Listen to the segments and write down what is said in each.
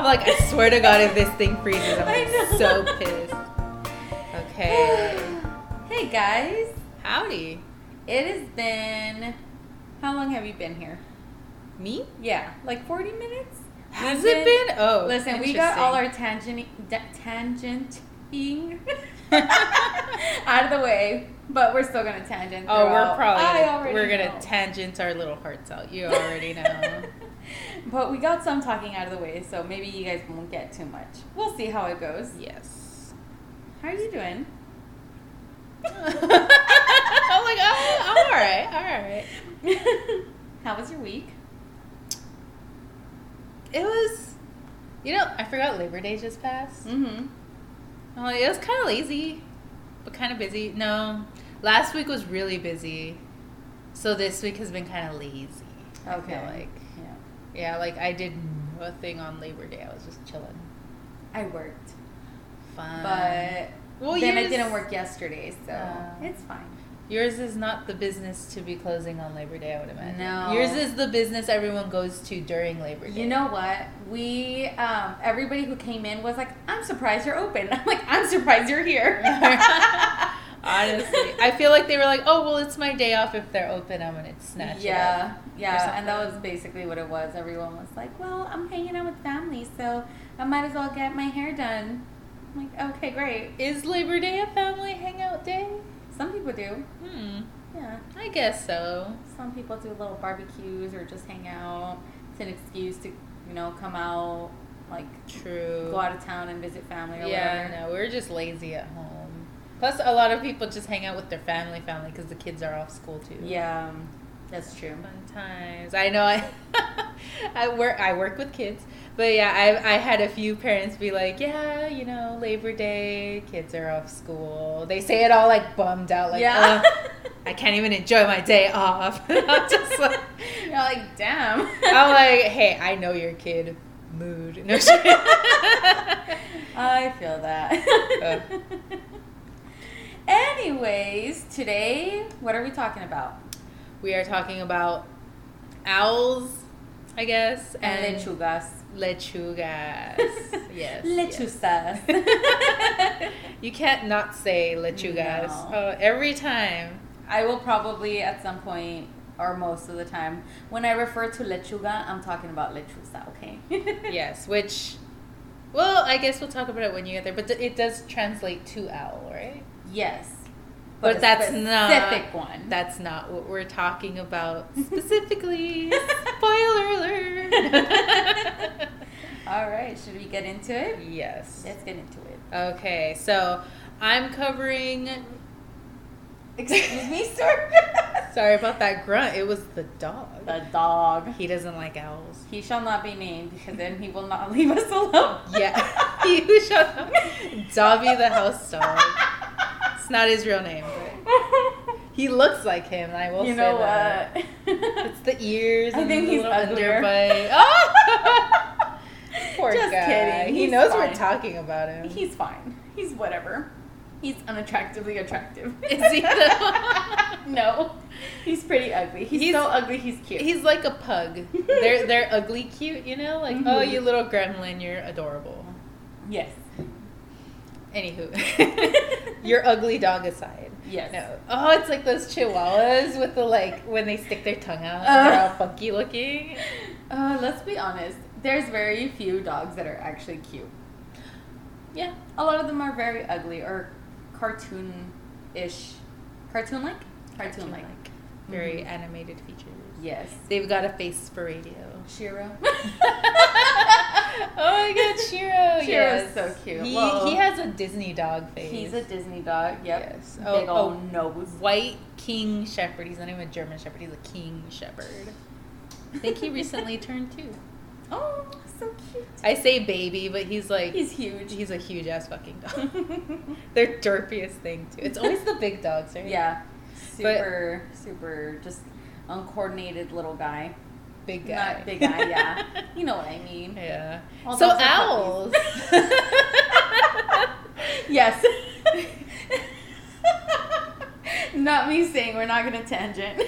I'm like, I swear to God, if this thing freezes, I'm gonna know. so pissed. Okay. hey guys, Howdy. it has been. How long have you been here? Me? Yeah, like 40 minutes? Has it been? Oh. Listen, we got all our tangent, tangenting out of the way, but we're still gonna tangent. Oh, we're probably gonna, we're gonna know. tangent our little hearts out. You already know. but we got some talking out of the way, so maybe you guys won't get too much. We'll see how it goes. yes. How are you doing? I'm like, oh, I'm all right. All right. how was your week? It was, you know, I forgot Labor Day just passed. Mm-hmm. Oh, it was kind of lazy, but kind of busy. No, last week was really busy, so this week has been kind of lazy. I feel Okay. like Yeah. like I did nothing on Labor Day. I was just chilling. I worked, Fun. but well, then I didn't work yesterday, so Oh. it's fine. Yours is not the business to be closing on Labor Day. I would imagine. No. Yours is the business everyone goes to during Labor Day. You know what? We um, everybody who came in was like, "I'm surprised you're open." I'm like, "I'm surprised you're here." Honestly, I feel like they were like, "Oh, well, it's my day off. If they're open, I'm gonna snatch it." yeah, yeah, and that was basically what it was. Everyone was like, "Well, I'm hanging out with family, so I might as well get my hair done." I'm like, "Okay, great." Is Labor Day a family hangout day? Some people do. Hmm. Yeah, I guess so. some people do little barbecues or just hang out. It's an excuse to, you know, come out, like True. go out of town and visit family or yeah, whatever. no, we're just lazy at home. Plus, a lot of people just hang out with their family, family, because the kids are off school too. Yeah, that's true. Fun times. I know. I I work. I work with kids, but yeah, I I had a few parents be like, yeah, you know, Labor Day, kids are off school. They say it all like bummed out, like, yeah. "Ugh, I can't even enjoy my day off. I'm just like, You're like, damn. I'm like, hey, I know your kid mood. No shit. I feel that. Anyways, today, what are we talking about? we are talking about owls, I guess, And and lechugas. lechugas. yes. Lechuzas. yes. You can't not say lechugas. No. Oh, every time. I will probably at some point, or most of the time, when I refer to lechuga, I'm talking about lechuza, okay? Yes, which, well, I guess we'll talk about it when you get there. But it does translate to owl, right? Yes. But, a that's specific not one. That's not what we're talking about specifically. Spoiler alert. All right, should we get into it? yes. Let's get into it. Okay, so I'm covering. Excuse me, sir. Sorry about that grunt. It was the dog. the dog. He doesn't like owls. He shall not be named because then he will not leave us alone. Yeah, he who shall Dobby the house dog. Not his real name, but he looks like him. I will you say know that. what? It's the ears I and think the he's uglier. underbite. Oh! Poor Just guy. kidding. He He's knows fine. we're talking about him. He's fine. He's whatever. He's unattractively attractive. Is he no, he's pretty ugly. He's, He's- so ugly. He's cute. He's like a pug. They're they're ugly cute, you know? Like, oh, Mhm. you little gremlin, you're adorable. yes. Anywho, your ugly dog aside. Yes. No. Oh, it's like those chihuahuas with the like when they stick their tongue out, and they're all funky looking. Uh, let's be honest. There's very few dogs that are actually cute. Yeah. A lot of them are very ugly or cartoon-ish, cartoon-like, cartoon-like. Very Mhm. animated features. Yes. They've got a face for radio. Shiro. oh my god, Shiro! Shiro's yes. so cute. He, he has a Disney dog face. He's a Disney dog. Yep. Yes. Big Oh, old oh, nose. white king shepherd. He's not even a German shepherd. He's a king shepherd. I think he recently turned two. Oh, so cute. I say baby, but he's like He's huge. he's a huge ass fucking dog. They're derpiest thing too. It's always the big dogs, right? yeah. Super, super, just uncoordinated little guy. Big guy. Not big guy, yeah. You know what I mean. Yeah. All so owls. yes. not me saying we're not gonna tangent.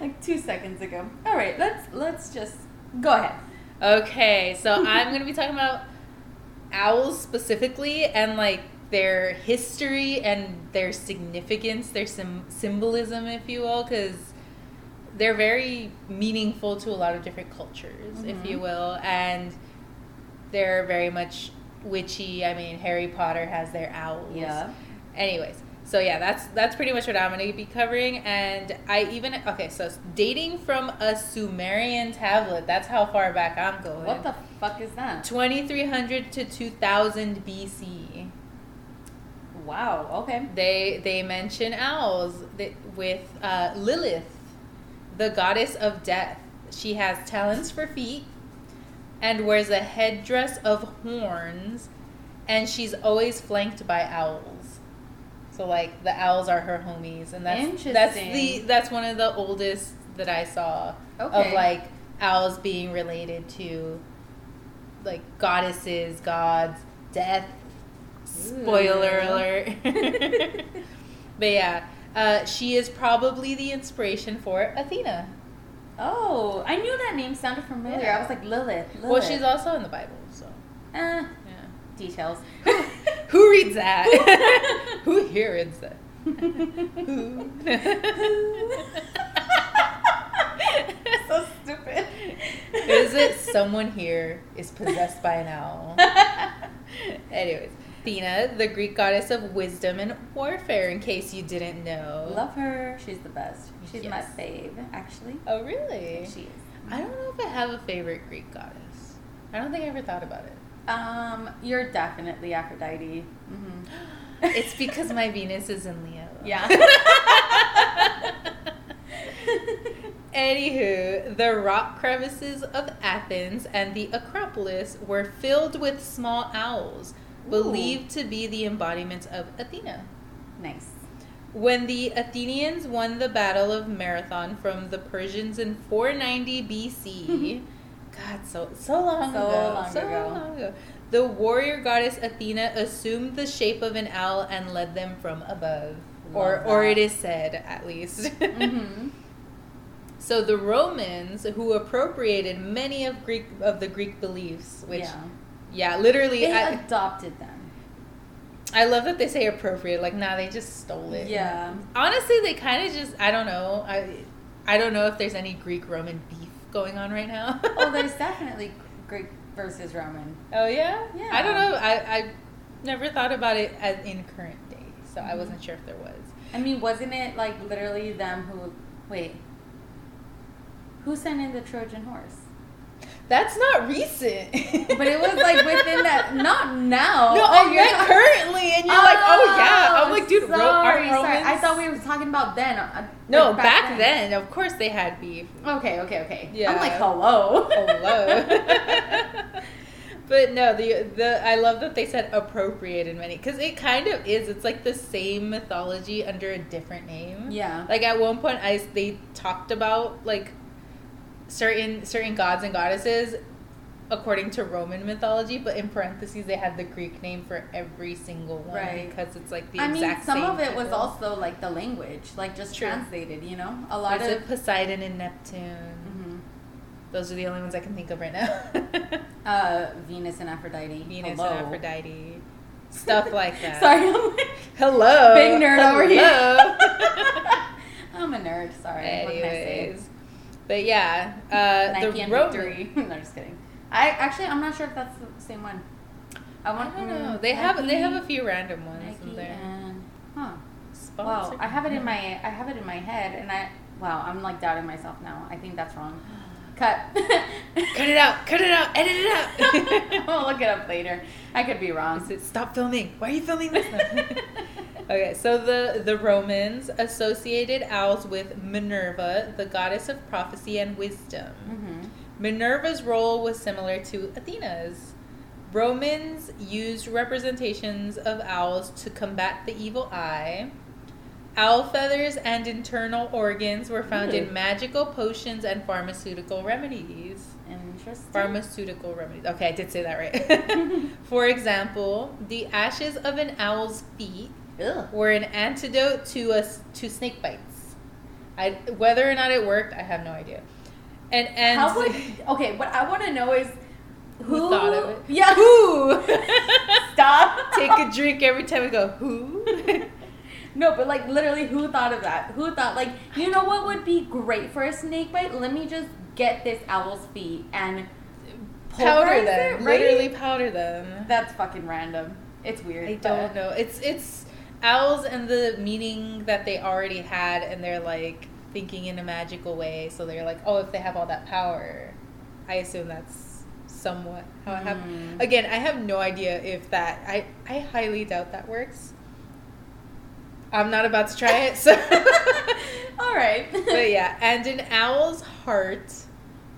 like two seconds ago. All right, let's let's just go ahead. Okay, so I'm going to be talking about owls specifically and like their history and their significance, their sim- symbolism, if you will, because they're very meaningful to a lot of different cultures, if Mhm. you will, and they're very much witchy. I mean, Harry Potter has their owls. Yeah. Anyways, so yeah, that's that's pretty much what I'm gonna be covering, and I even okay, so dating from a Sumerian tablet. That's how far back I'm going. What the fuck is that? 2300 to 2000 BC. Wow. Okay. They they mention owls with uh, Lilith, the goddess of death. She has talons for feet and wears a headdress of horns, and she's always flanked by owls. So like the owls are her homies, and that's that's the that's one of the oldest that I saw of like owls being related to like goddesses, gods, death. Spoiler Ooh. alert. but yeah, uh, she is probably the inspiration for Athena. Oh, I knew that name sounded familiar. Yeah. I was like Lilith. Lilith. Well, she's also in the Bible, so Eh, yeah. details. Who reads that? Who here reads that? Who? so stupid. Is it someone here is possessed by an owl? Anyways, Athena, the Greek goddess of wisdom and warfare, in case you didn't know. Love her. She's the best. She's my Yes. fave, actually. Oh, really? She is. I don't know if I have a favorite Greek goddess. I don't think I ever thought about it. Um, you're definitely Aphrodite. hmm It's because my Venus is in Leo. Yeah. Anywho, the rock crevices of Athens and the Acropolis were filled with small owls, believed to be the embodiment of Athena. nice. When the Athenians won the Battle of Marathon from the Persians in 490 BC, God, so so long So ago, long so ago. long ago, the warrior goddess Athena assumed the shape of an owl and led them from above, or Love or that. it is said at least. hmm So the Romans, who appropriated many of Greek of the Greek beliefs, which yeah. Yeah, literally, They I, adopted them. I love that they say appropriate. Like, nah, they just stole it. Yeah. Honestly, they kind of just I don't know. I I don't know if there's any Greek Roman beef going on right now. Oh, there's definitely Greek versus Roman. Oh yeah. Yeah. I don't know. I I never thought about it as in current day, so I Mhm. wasn't sure if there was. I mean, wasn't it like literally them who? Wait. Who sent in the Trojan horse? That's not recent. But it was like within that. Not now. No, Oh, I you're meant not- currently, and you're like, oh yeah. I'm like, dude, sorry, sorry. I thought we were talking about then. uh, No, like, back, then. of course they had beef. Okay, okay, okay. Yeah. I'm like, hello. Hello. but no, the the I love that they said appropriated many because it kind of is. It's like the same mythology under a different name. yeah. Like at one point, I they talked about like certain certain gods and goddesses according to Roman mythology, but in parentheses they had the Greek name for every single one Right. because it's like the I mean, some of it was also like the language, like just True. translated. You know, a lot Was of. it Poseidon and Neptune? Mhm. Those are the only ones I can think of right now. Uh, Venus and Aphrodite. Venus Hello. and Aphrodite. Stuff like that. Sorry, I'm like, Hello. Big nerd over here. I'm a nerd. Sorry. What can I say? Anyways. But yeah, uh, Nike the Roman. Victory. no, just kidding. I actually, I'm not sure if that's the same one. I I want. don't know. mm, They have they have a few random ones in there. and huh. Wow, I have it in my I have it in my head, and I wow, I'm like doubting myself now. I think that's wrong. Cut. Cut it out! Cut it out! Edit it out! I'll look it up later. I could be wrong. Is it stop filming? Why are you filming this? okay, so the the Romans associated owls with Minerva, the goddess of prophecy and wisdom. hmm Minerva's role was similar to Athena's. Romans used representations of owls to combat the evil eye. Owl feathers and internal organs were found Ooh. in magical potions and pharmaceutical remedies. Interesting. Pharmaceutical remedies. Okay, I did say that right. For example, the ashes of an owl's feet Ugh. were an antidote to us to snake bites. I, whether or not it worked, I have no idea. And and How would okay? What I want to know is who, Who thought of it? Yeah. who? Stop. Take a drink every time we go. Who? No, but like literally, who thought of that? Who thought like you know what would be great for a snake bite? Let me just get this owl's feet and powder them. it, right? Literally powder them. That's fucking random. It's weird. I don't know. It's it's owls and the meaning that they already had, and they're like thinking in a magical way. So they're like, oh, if they have all that power, I assume that's somewhat how it happened. Hmm. Again, I have no idea if that. I I highly doubt that works. I'm not about to try it. So, All right. but yeah, and an owl's heart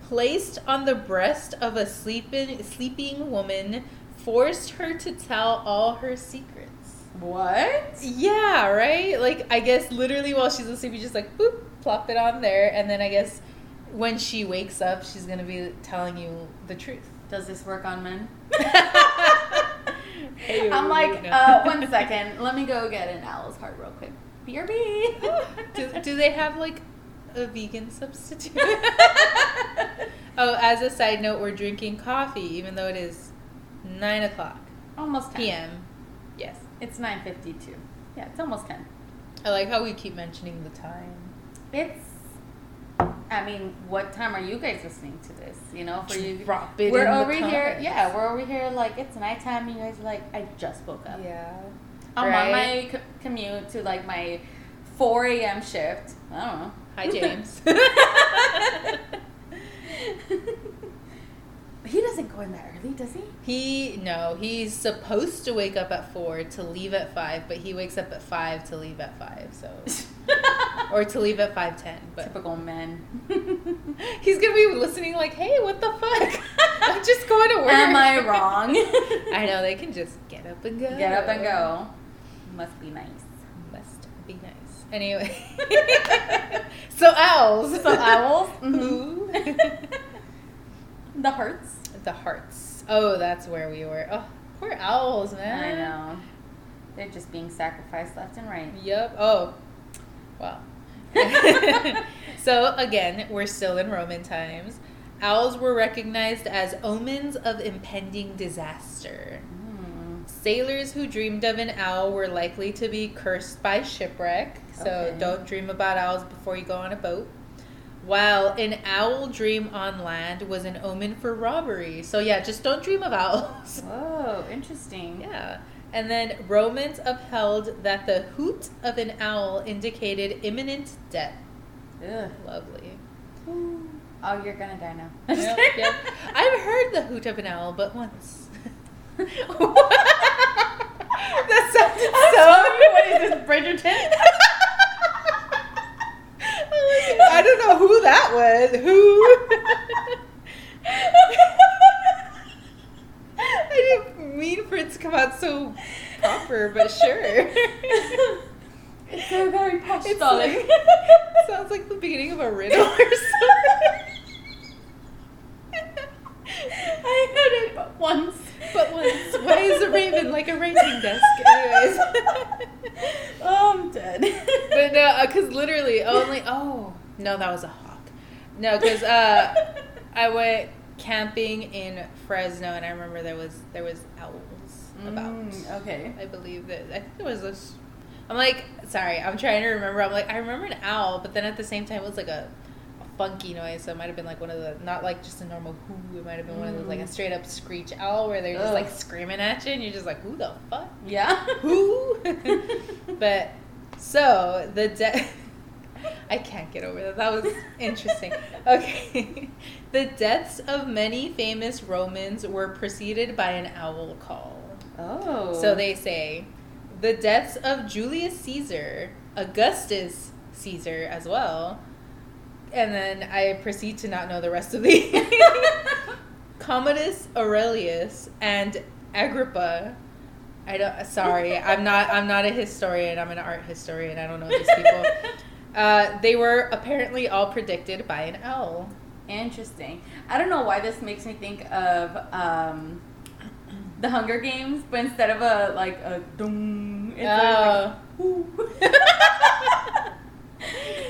placed on the breast of a sleeping sleeping woman forced her to tell all her secrets. What? Yeah, right? Like, I guess literally while she's asleep, you just like, boop, plop it on there. And then I guess when she wakes up, she's going to be telling you the truth. Does this work on men? Ew, I'm like, no. uh, one second. Let me go get an owl's heart real quick. BRB. do, do they have like a vegan substitute? oh, as a side note, we're drinking coffee, even though it is 9 o'clock Almost 10. p.m. It's 9.52. Yeah, it's almost 10. I like how we keep mentioning the time. It's, I mean, what time are you guys listening to this? You know, for you. Drop it we're in the over here, yeah, we're over here like it's nighttime. And you guys are like, I just woke up. Yeah. I'm on my co- commute to like my 4 a.m. shift. I don't know. Hi, James. he doesn't go in that early, does he? He no, he's supposed to wake up at four to leave at five, but he wakes up at five to leave at five. So or to leave at five ten. But Typical men. he's gonna be listening like, hey, what the fuck? I'm just going to work. Am I wrong? I know they can just get up and go. Get up and go. Must be nice. Must be nice. Anyway, so owls. So owls. Mm-hmm. Who? The hearts. the hearts. Oh, that's where we were. Oh, poor owls, man. I know. They're just being sacrificed left and right. Yep. Oh, wow. so again, we're still in Roman times. Owls were recognized as omens of impending disaster. Mm. Sailors who dreamed of an owl were likely to be cursed by shipwreck. So Okay. don't dream about owls before you go on a boat. While an owl dream on land was an omen for robbery. So yeah, just don't dream of owls. Whoa, interesting. Yeah. And then Romans upheld that the hoot of an owl indicated imminent death. Ugh. Lovely. Oh, you're gonna die now. Yep, yep. I've heard the hoot of an owl, but once. that sounded so. what is this, Bridgerton? I don't know who that was. Who? I didn't mean for it to come out so proper, but sure. it's a very posh It's darling. like, sounds like the beginning of a riddle or something. I heard it but once. But once, why is a raven like a writing desk? Anyways. oh, I'm dead. but no, uh, because literally only. Oh no, that was a hawk. No, because uh, I went camping in Fresno, and I remember there was there was owls about. Mm, okay. I believe that I think there was this. I'm like, sorry, I'm trying to remember. I'm like, I remember an owl, but then at the same time, it was like a, a funky noise. So it might have been like one of the, not like just a normal whoo. It might have been one of those like a Mm. straight up screech owl where they're just like screaming at you, and you're just like, who the fuck? Yeah. Who? but so the de- I can't get over that. That was interesting. Okay. the deaths of many famous Romans were preceded by an owl call. Oh. So they say the deaths of Julius Caesar, Augustus Caesar as well. And then I proceed to not know the rest of the Commodus Aurelius and Agrippa. I don't sorry, I'm not I'm not a historian, I'm an art historian. I don't know these people. Uh, they were apparently all predicted by an owl. Interesting. I don't know why this makes me think of um, the Hunger Games, but instead of a like a dum, it's Oh. like.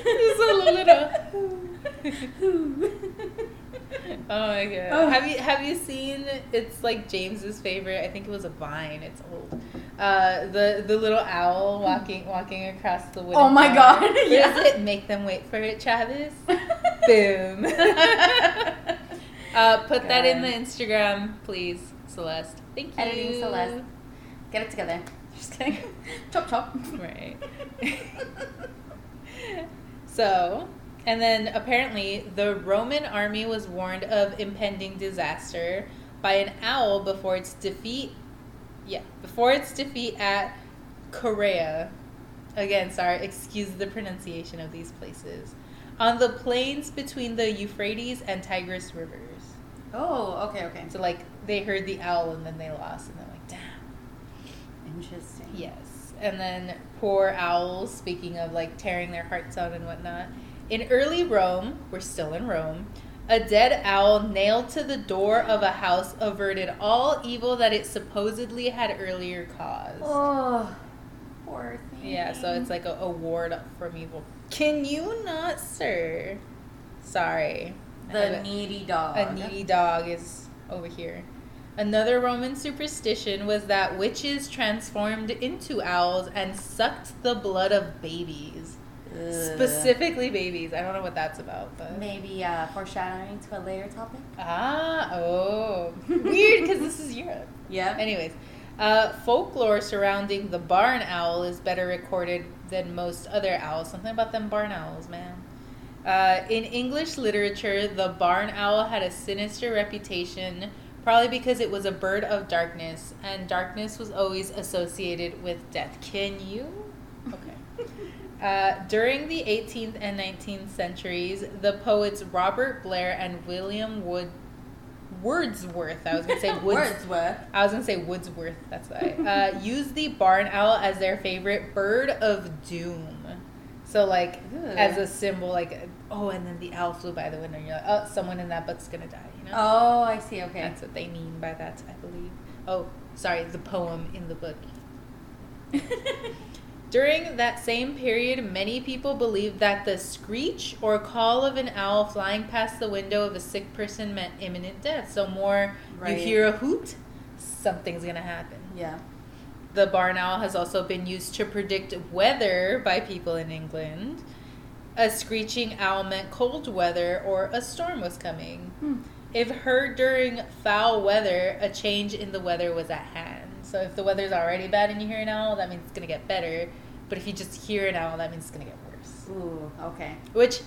Just a little. Oh my god. Oh. Have you have you seen it's like James's favorite, I think it was a vine, it's old. Uh the the little owl walking walking across the wooden Oh my tower. God, yeah. is it? Make them wait for it, Travis. Boom. uh put that in the Instagram, please, Celeste. Thank you. Editing Celeste. Get it together. Just kidding. chop chop. Right. so, and then apparently the Roman army was warned of impending disaster by an owl before its defeat. Yeah, before its defeat at Carrhae. Again, sorry, excuse the pronunciation of these places. On the plains between the Euphrates and Tigris rivers. Oh, okay, okay. So, like, they heard the owl and then they lost, and they're like, damn. Interesting. Yes. And then poor owls, speaking of like tearing their hearts out and whatnot. In early Rome, we're still in Rome, a dead owl nailed to the door of a house averted all evil that it supposedly had earlier caused. Oh, poor thing. Yeah, so it's like a, a ward from evil. Can you not, sir? Sorry. The a- needy dog. a needy dog is over here. Another Roman superstition was that witches transformed into owls and sucked the blood of babies. Ugh. Specifically babies. I don't know what that's about, but Maybe uh, foreshadowing to a later topic. ah, oh, weird because this is Europe. Yeah. Anyways, uh, folklore surrounding the barn owl is better recorded than most other owls. Something about them barn owls, man. Uh, in English literature, the barn owl had a sinister reputation, probably because it was a bird of darkness, and darkness was always associated with death. Can you? Uh, during the 18th and 19th centuries, the poets Robert Blair and William Wood Wordsworth, I was gonna say Woods, Wordsworth. I was gonna say Woodsworth. That's why. Uh, use the barn owl as their favorite bird of doom. So like Ugh. as a symbol, like oh, and then the owl flew by the window. and You're like, oh, someone in that book's gonna die. You know. Oh, I see. Okay. That's what they mean by that, I believe. Oh, sorry, the poem in the book. During that same period, many people believed that the screech or call of an owl flying past the window of a sick person meant imminent death. So, more Right. you hear a hoot, something's going to happen. yeah. The barn owl has also been used to predict weather by people in England. A screeching owl meant cold weather or a storm was coming. Hmm. If heard during foul weather, a change in the weather was at hand. So if the weather's already bad and you hear an owl, that means it's gonna get better. But if you just hear an owl, that means it's gonna get worse. Ooh. Okay. Which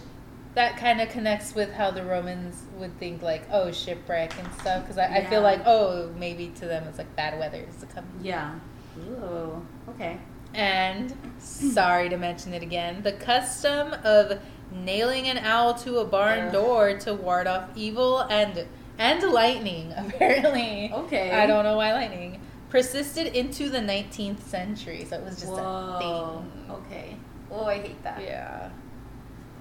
that kind of connects with how the Romans would think like, oh, shipwreck and stuff. Because I, I feel like, oh, maybe to them it's like bad weather is coming. Yeah. Ooh. Okay. And sorry to mention it again, the custom of nailing an owl to a barn door to ward off evil and and lightning apparently. Okay. I don't know why lightning persisted into the 19th century, so it was just a thing. Okay. Oh, I hate that. Yeah.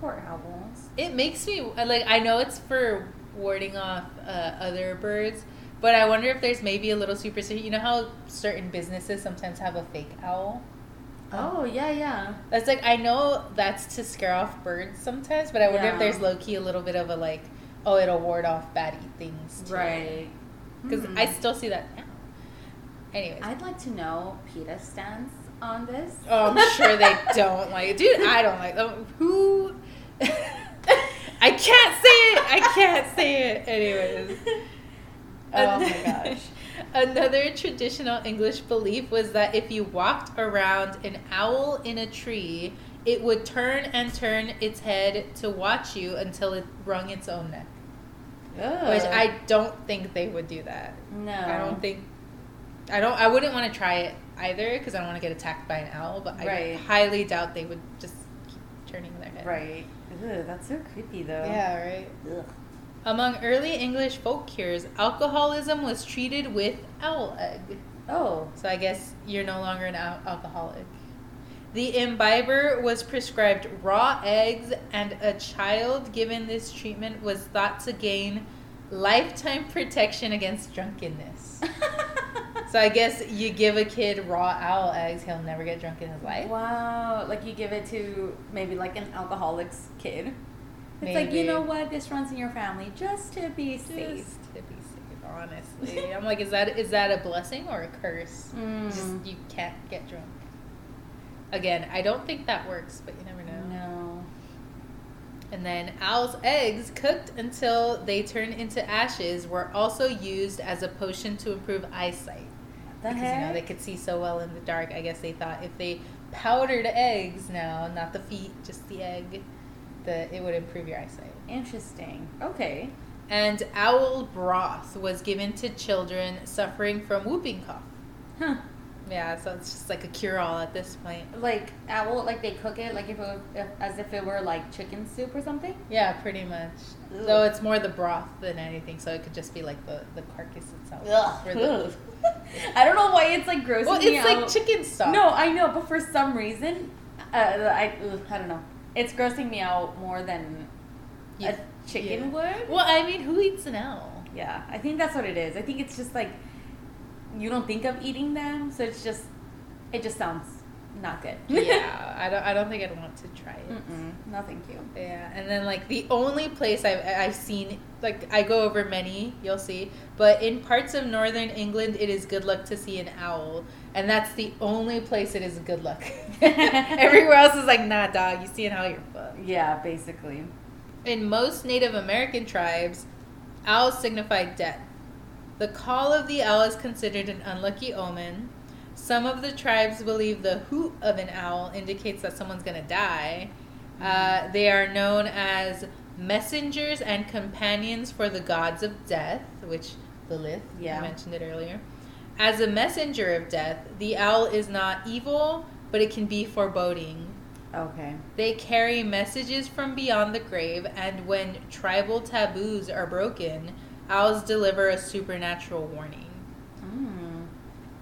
Poor owls. It makes me like I know it's for warding off uh, other birds, but I wonder if there's maybe a little superstition. You know how certain businesses sometimes have a fake owl. Oh yeah, yeah. That's like I know that's to scare off birds sometimes, but I wonder Yeah. if there's low key a little bit of a like, oh, it'll ward off bad things. Right. Because Hmm. I still see that now. Anyways, I'd like to know PETA's stance on this. oh, I'm sure they don't like it, dude. I don't like them. Who? I can't say it. I can't say it. Anyways. Oh my gosh. Another traditional English belief was that if you walked around an owl in a tree, it would turn and turn its head to watch you until it wrung its own neck. Which I don't think they would do that. no. I don't think. I don't. I wouldn't want to try it either because I don't want to get attacked by an owl. But I Right. highly doubt they would just keep turning their head. Right. Ugh, that's so creepy though. Yeah. Right. Ugh. Among early English folk cures, alcoholism was treated with owl egg. Oh. So I guess you're no longer an al- alcoholic. The imbiber was prescribed raw eggs, and a child given this treatment was thought to gain lifetime protection against drunkenness. So I guess you give a kid raw owl eggs, he'll never get drunk in his life. wow. Like you give it to maybe like an alcoholic's kid. It's like you know what, this runs in your family just to be safe. Just to be safe, honestly. I'm like, is that is that a blessing or a curse? Mm. Just you can't get drunk. Again, I don't think that works, but you never know. No. And then owl's eggs, cooked until they turn into ashes, were also used as a potion to improve eyesight. Because you know they could see so well in the dark. I guess they thought if they powdered eggs now, not the feet, just the egg, that it would improve your eyesight. Interesting. Okay. And owl broth was given to children suffering from whooping cough. Huh. Yeah, so it's just like a cure-all at this point. Like owl, like they cook it like if it if, as if it were like chicken soup or something. Yeah, pretty much. Ugh. Though it's more the broth than anything, so it could just be like the, the carcass itself. Or the- I don't know why it's like grossing well, me out. Well, it's like chicken stuff. No, I know, but for some reason, uh, I ugh, I don't know. It's grossing me out more than You- a chicken yeah. would. Well, I mean, who eats an owl? Yeah, I think that's what it is. I think it's just like you don't think of eating them, so it's just it just sounds not good. yeah, I don't. I don't think I'd want to try it. Mm-mm, no, thank you. Yeah, and then like the only place I've I've seen like I go over many, you'll see, but in parts of northern England, it is good luck to see an owl, and that's the only place it is good luck. Everywhere else is like, nah, dog, you see an owl, you're fucked. Yeah, basically. In most Native American tribes, owls signify death. The call of the owl is considered an unlucky omen. Some of the tribes believe the hoot of an owl indicates that someone's going to die. Uh, they are known as messengers and companions for the gods of death, which Lilith, Yeah. I mentioned it earlier. As a messenger of death, the owl is not evil, but it can be foreboding. Okay. They carry messages from beyond the grave, and when tribal taboos are broken, owls deliver a supernatural warning. Mm.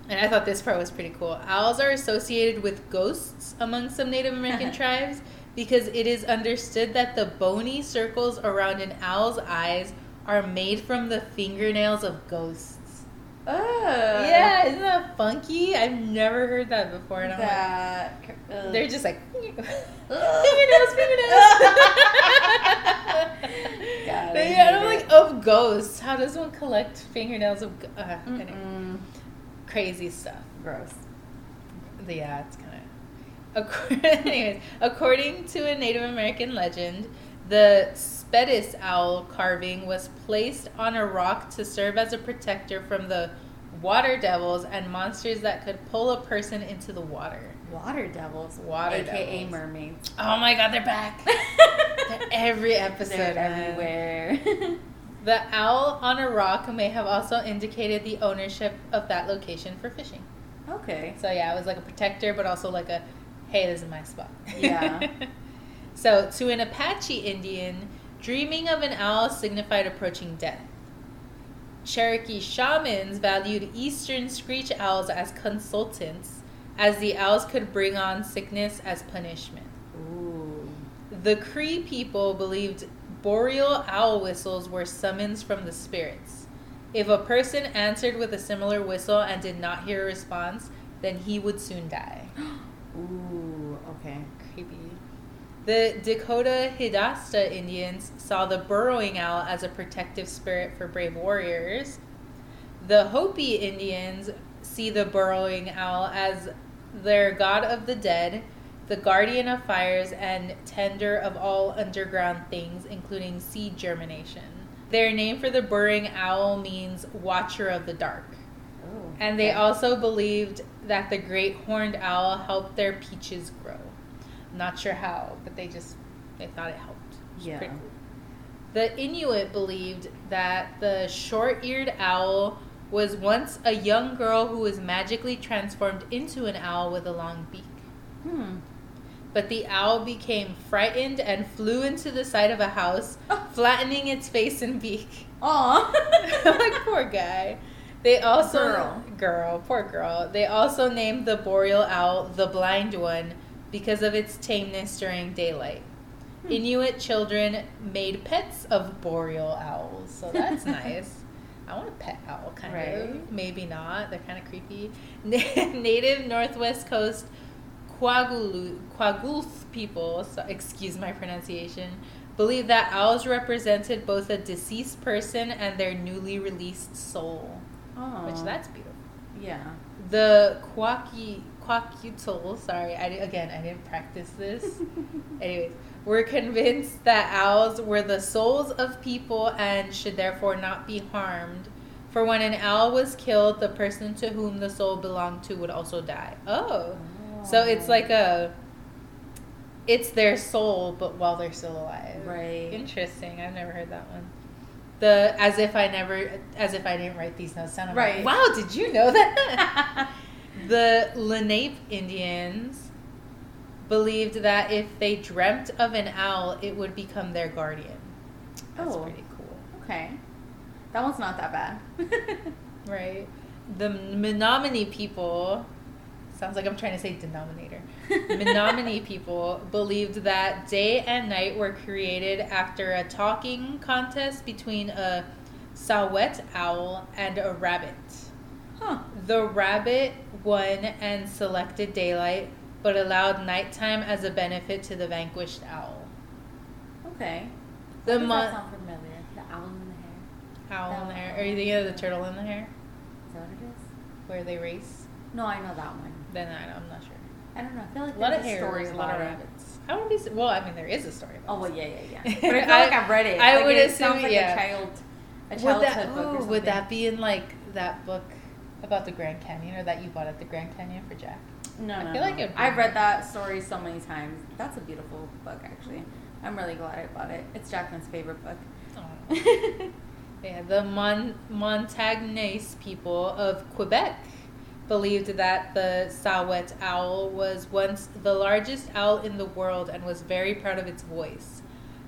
And I thought this part was pretty cool. Owls are associated with ghosts among some Native American tribes because it is understood that the bony circles around an owl's eyes are made from the fingernails of ghosts. Oh. yeah, isn't that funky? I've never heard that before. And I'm like, That. ugh. they're just like fingernails, fingernails. Yeah, I'm like of ghosts. How does one collect fingernails of? go- Uh, anyway. Crazy stuff. Gross. Yeah, it's kind of. Anyways, according to a Native American legend, the Spedis owl carving was placed on a rock to serve as a protector from the water devils and monsters that could pull a person into the water. Water devils. Water AKA devils. mermaids. Oh my god, they're back! They're every episode. They're everywhere. The owl on a rock may have also indicated the ownership of that location for fishing. okay. So yeah, it was like a protector, but also like a, hey, this is my spot. Yeah. so to an Apache Indian, dreaming of an owl signified approaching death. Cherokee shamans valued eastern screech owls as consultants, as the owls could bring on sickness as punishment. Ooh. The Cree people believed boreal owl whistles were summons from the spirits. If a person answered with a similar whistle and did not hear a response, then he would soon die. Ooh. Okay. Creepy. The Dakota Hidatsa Indians saw the burrowing owl as a protective spirit for brave warriors. The Hopi Indians see the burrowing owl as their god of the dead, the guardian of fires, and tender of all underground things, including seed germination. Their name for the burrowing owl means watcher of the dark. Oh. And they okay. also believed that the great horned owl helped their peaches grow. Not sure how, but they just they thought it helped. Yeah. pretty. The Inuit believed that the short-eared owl was once a young girl who was magically transformed into an owl with a long beak. Hmm. But the owl became frightened and flew into the side of a house, flattening its face and beak. Aw. like poor guy. They also Girl. girl, poor girl. They also named the boreal owl the blind one because of its tameness during daylight. Hmm. Inuit children made pets of boreal owls, so that's nice. I want a pet owl, kind of. Maybe not. They're kind of creepy. Native Northwest Coast Quagulth people, so, excuse my pronunciation, believe that owls represented both a deceased person and their newly released soul, Oh. which that's beautiful. Yeah. The Quaki, Quackutl, sorry, I, again, I didn't practice this. Anyways, we're convinced that owls were the souls of people and should therefore not be harmed. For when an owl was killed, the person to whom the soul belonged to would also die. Oh. Mm. So it's like a it's their soul but while they're still alive. Right. Interesting. I've never heard that one. The as if I never as if I didn't write these notes down. I'm like, Right. wow, did you know that? the Lenape Indians believed that if they dreamt of an owl, it would become their guardian. That's Oh. pretty cool. okay. That one's not that bad. Right. The Menominee people sounds like I'm trying to say denominator. Menominee people believed that day and night were created after a talking contest between a saw-whet owl and a rabbit. huh. The rabbit won and selected daylight, but allowed nighttime as a benefit to the vanquished owl. Okay. The Why does mon- that sound familiar? The owl in the hare. owl in Owl. the hare. Are you thinking of the turtle in the hare, Is that what it is? where they race? No, I know that one. Then I, I'm not sure. I don't know. I feel like A lot of story a lot of rabbits. I wouldn't be. Well, I mean, there is a story. About Oh well, yeah, yeah, yeah. But I feel like I've read it. I Like, would it assume, like yeah. a child, a Would childhood that, book or ooh, something. would that be in like that book about the Grand Canyon, or that you bought at the Grand Canyon for Jack? No, I no. feel like it'd I've read that story so many times. That's a beautiful book, actually. I'm really glad I bought it. It's Jacqueline's favorite book. Oh. Yeah, the Mon- Montagnais people of Quebec believed that the saw-whet owl was once the largest owl in the world and was very proud of its voice.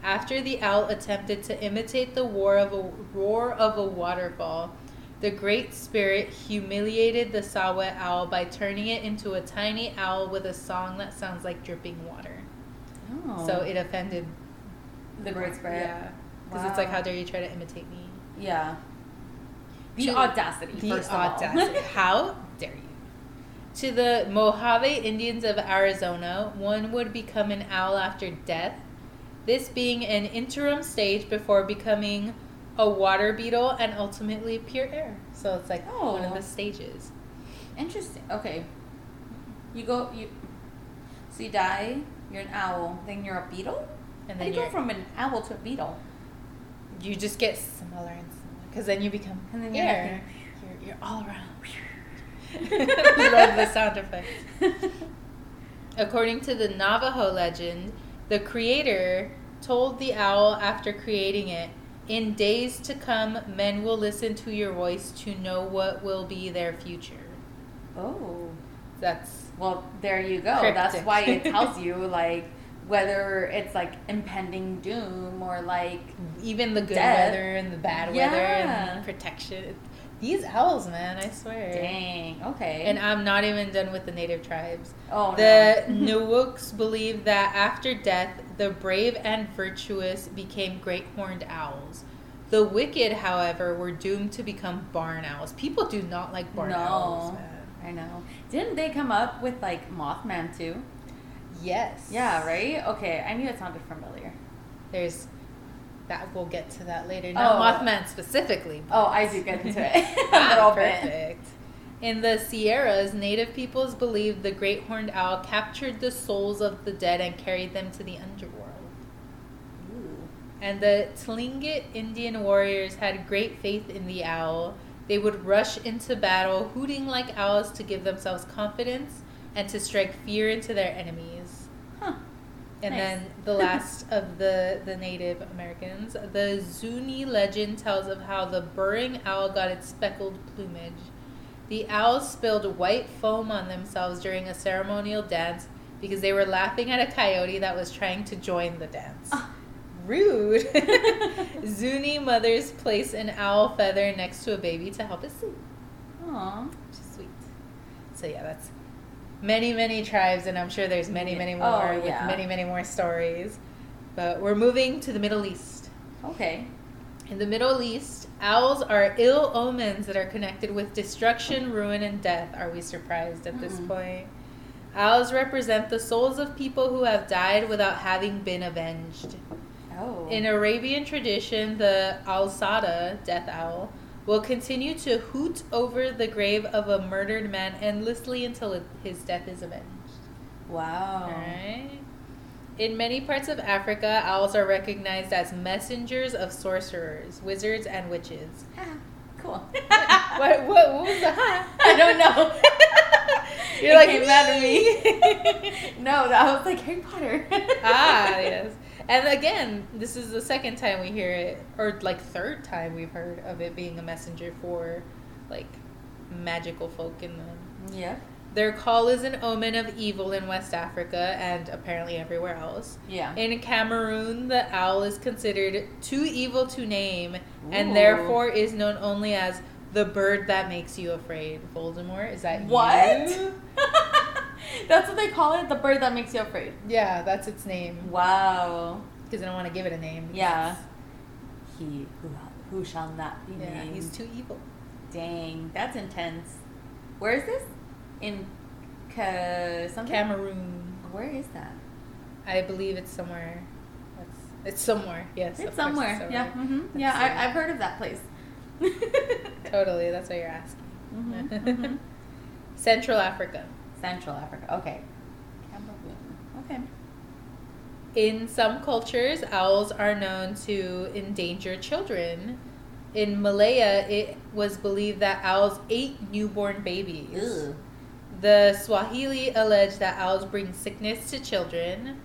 After the owl attempted to imitate the roar of a, roar of a waterfall, the Great Spirit humiliated the saw-whet owl by turning it into a tiny owl with a song that sounds like dripping water. oh. So it offended the Great Spirit. Yeah. Because it's like, how dare you try to imitate me? Yeah. The audacity. The first audacity. How dare you? To the Mojave Indians of Arizona, one would become an owl after death, this being an interim stage before becoming a water beetle and ultimately pure air. So it's like oh. one of Oh. the stages. Interesting. Okay. You go. You. So you die. You're an owl. Then you're a beetle. And then you go from an owl to a beetle? you just get smaller and smaller. Because then you become And then you're air. You're, you're all around. Love the sound effects. According to the Navajo legend, the creator told the owl after creating it, In days to come, men will listen to your voice to know what will be their future. Oh. That's Well, there you go. Cryptic. That's why it tells you like whether it's like impending doom or like even the good Death. weather and the bad weather and protection. These owls, man, I swear. dang. Okay. And I'm not even done with the native tribes. oh The no. Nuwooks believe that after death, the brave and virtuous became great horned owls. The wicked, however, were doomed to become barn owls. People do not like barn No. owls, man. I know. Didn't they come up with like Mothman too? Yes. Yeah, right? Okay, I knew it sounded familiar. There's that. We'll get to that later. Not Oh. Mothman specifically. Oh, I do get into it a little bit. perfect. In the Sierras, native peoples believed the great horned owl captured the souls of the dead and carried them to the underworld. Ooh. And the Tlingit Indian warriors had great faith in the owl. They would rush into battle, hooting like owls to give themselves confidence and to strike fear into their enemies. And Nice. then the last of the, the Native Americans, the Zuni legend tells of how the burrowing owl got its speckled plumage. The owls spilled white foam on themselves during a ceremonial dance because they were laughing at a coyote that was trying to join the dance. Ah. Rude. Zuni mothers place an owl feather next to a baby to help it sleep, Aw. which is sweet. So yeah, that's many many tribes, and I'm sure there's many Yeah. many Oh, more with many many more stories. But we're moving to the Middle East. Okay. In the Middle East, owls are ill omens that are connected with destruction, ruin, and death. Are we surprised at this Mm-mm. point? Owls represent the souls of people who have died without having been avenged. Oh. In Arabian tradition, the Alsada, death owl, will continue to hoot over the grave of a murdered man endlessly until his death is avenged. wow. In many parts of Africa, owls are recognized as messengers of sorcerers, wizards, and witches. Ah, cool. What, what, what was the ha? I don't know. You're It like, came out of me. no, that was like Harry Potter. ah, yes. And again, this is the second time we hear it, or like third time we've heard of it being a messenger for like magical folk in the Yeah. Their call is an omen of evil in West Africa and apparently everywhere else. Yeah. In Cameroon, the owl is considered too evil to name and therefore is known only as the bird that makes you afraid. Voldemort, is that What? That's what they call it, the bird that makes you afraid. Yeah, that's its name. Wow. Because I don't want to give it a name. Yeah. He who, who shall not be Yeah, named. he's too evil. Dang, that's intense. Where is this? In Ca- something? Cameroon. Where is that? I believe it's somewhere. It's, somewhere. Yes. It's course somewhere. Yeah. hmm Yeah, I, I've heard of that place. Totally. That's what you're asking. Mhm, mhm. Central Africa. Central Africa. Okay. Cameroon. Okay. In some cultures, owls are known to endanger children. In Malaya, it was believed that owls ate newborn babies. Ugh. The Swahili allege that owls bring sickness to children.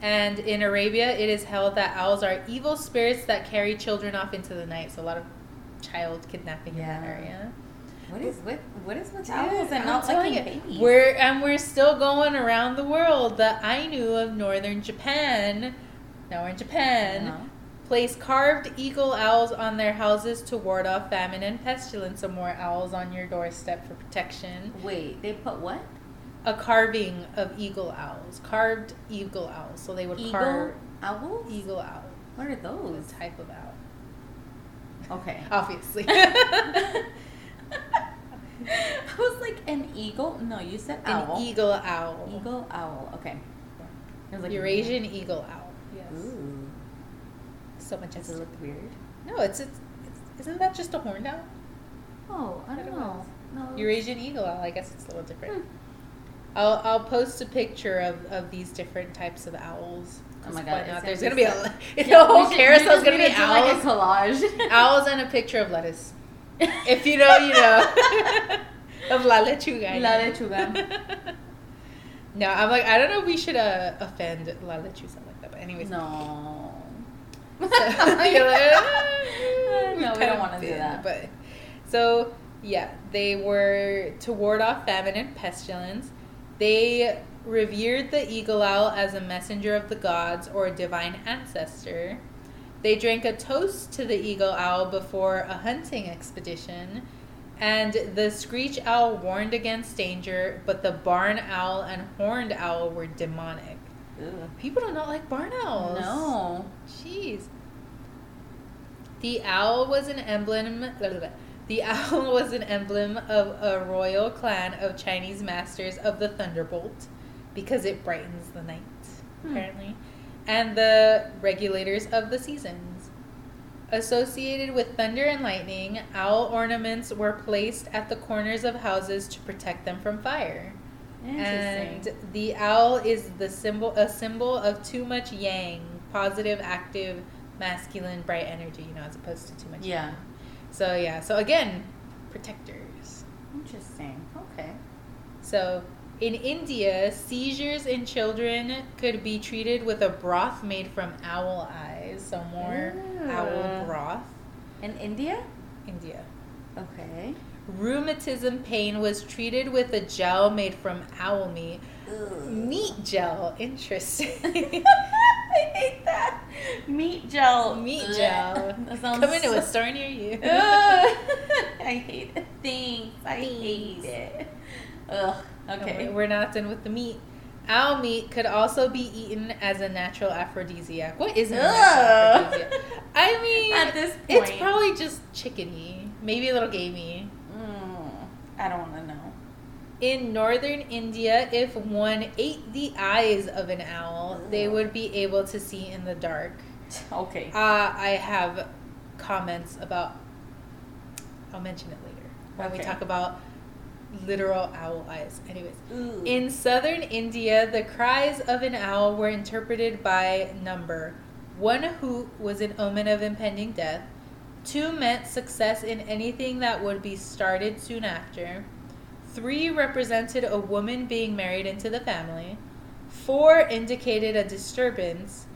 And in Arabia, it is held that owls are evil spirits that carry children off into the night. So a lot of child kidnapping in that area. What is with what is with owls and not liking you, babies? We're and we're still going around the world. The Ainu of northern Japan, now we're in Japan, Uh-huh. place carved eagle owls on their houses to ward off famine and pestilence. Some more owls on your doorstep for protection. Wait, they put what? A carving of eagle owls, carved eagle owls. So they would Eagle carve owls? eagle owl, What are those? a type of owl, Okay. obviously. I was like an eagle. No, you said An owl. eagle owl, Eagle owl. Okay. Was like, Eurasian eagle owl. Yes. Ooh. So much Does it look weird? No, it's, it's, it's isn't that just a horned owl? Oh, I I don't don't know. No. Eurasian eagle owl. I guess it's a little different. Hmm. I'll I'll post a picture of, of these different types of owls. Oh my God, point it's gonna There's be gonna be a Yeah, the whole should- carousel's gonna be to owls, Like a collage. owls, and a picture of lettuce. If you know, you know. of la lechuga. La lechuga. no, I'm like I don't know if we should uh, offend la lechuga like that, but anyways. No. So, like, "Ah, No, we don't wanna do that. But so yeah, they were to ward off famine and pestilence. They revered the eagle owl as a messenger of the gods or a divine ancestor. They drank a toast to the eagle owl before a hunting expedition. And the screech owl warned against danger, but the barn owl and horned owl were demonic. Ugh. People do not like barn owls. No. Jeez. The owl was an emblem. The owl was an emblem of a royal clan of Chinese masters of the thunderbolt because it brightens the night, Hmm. apparently, and the regulators of the seasons. Associated with thunder and lightning, owl ornaments were placed at the corners of houses to protect them from fire. And the owl is the symbol a symbol of too much yang, positive, active, masculine, bright energy, you know, as opposed to too much Yeah. yang. So yeah, so again, protectors. Interesting. Okay. So in India, seizures in children could be treated with a broth made from owl eyes. So more ah. owl broth. In India? India. Okay. Rheumatism pain was treated with a gel made from owl meat. Meat gel. Interesting. I hate that. Meat gel. Meat gel. That sounds Come into so- a store near you. I hate it. Thanks. I hate it. Ugh. Okay. We're not done with the meat. Owl meat could also be eaten as a natural aphrodisiac. What is a natural aphrodisiac? I mean, At this point, it's probably just chickeny, maybe a little gamey. Mm, I don't want to know. In northern India, if one ate the eyes of an owl, they would be able to see in the dark. Okay. Uh, I have comments about. I'll mention it later when we talk about literal owl eyes. Anyways, Ooh. in southern India, the cries of an owl were interpreted by number. One hoot was an omen of impending death. Two meant success in anything that would be started soon after. Three represented a woman being married into the family. Four indicated a disturbance.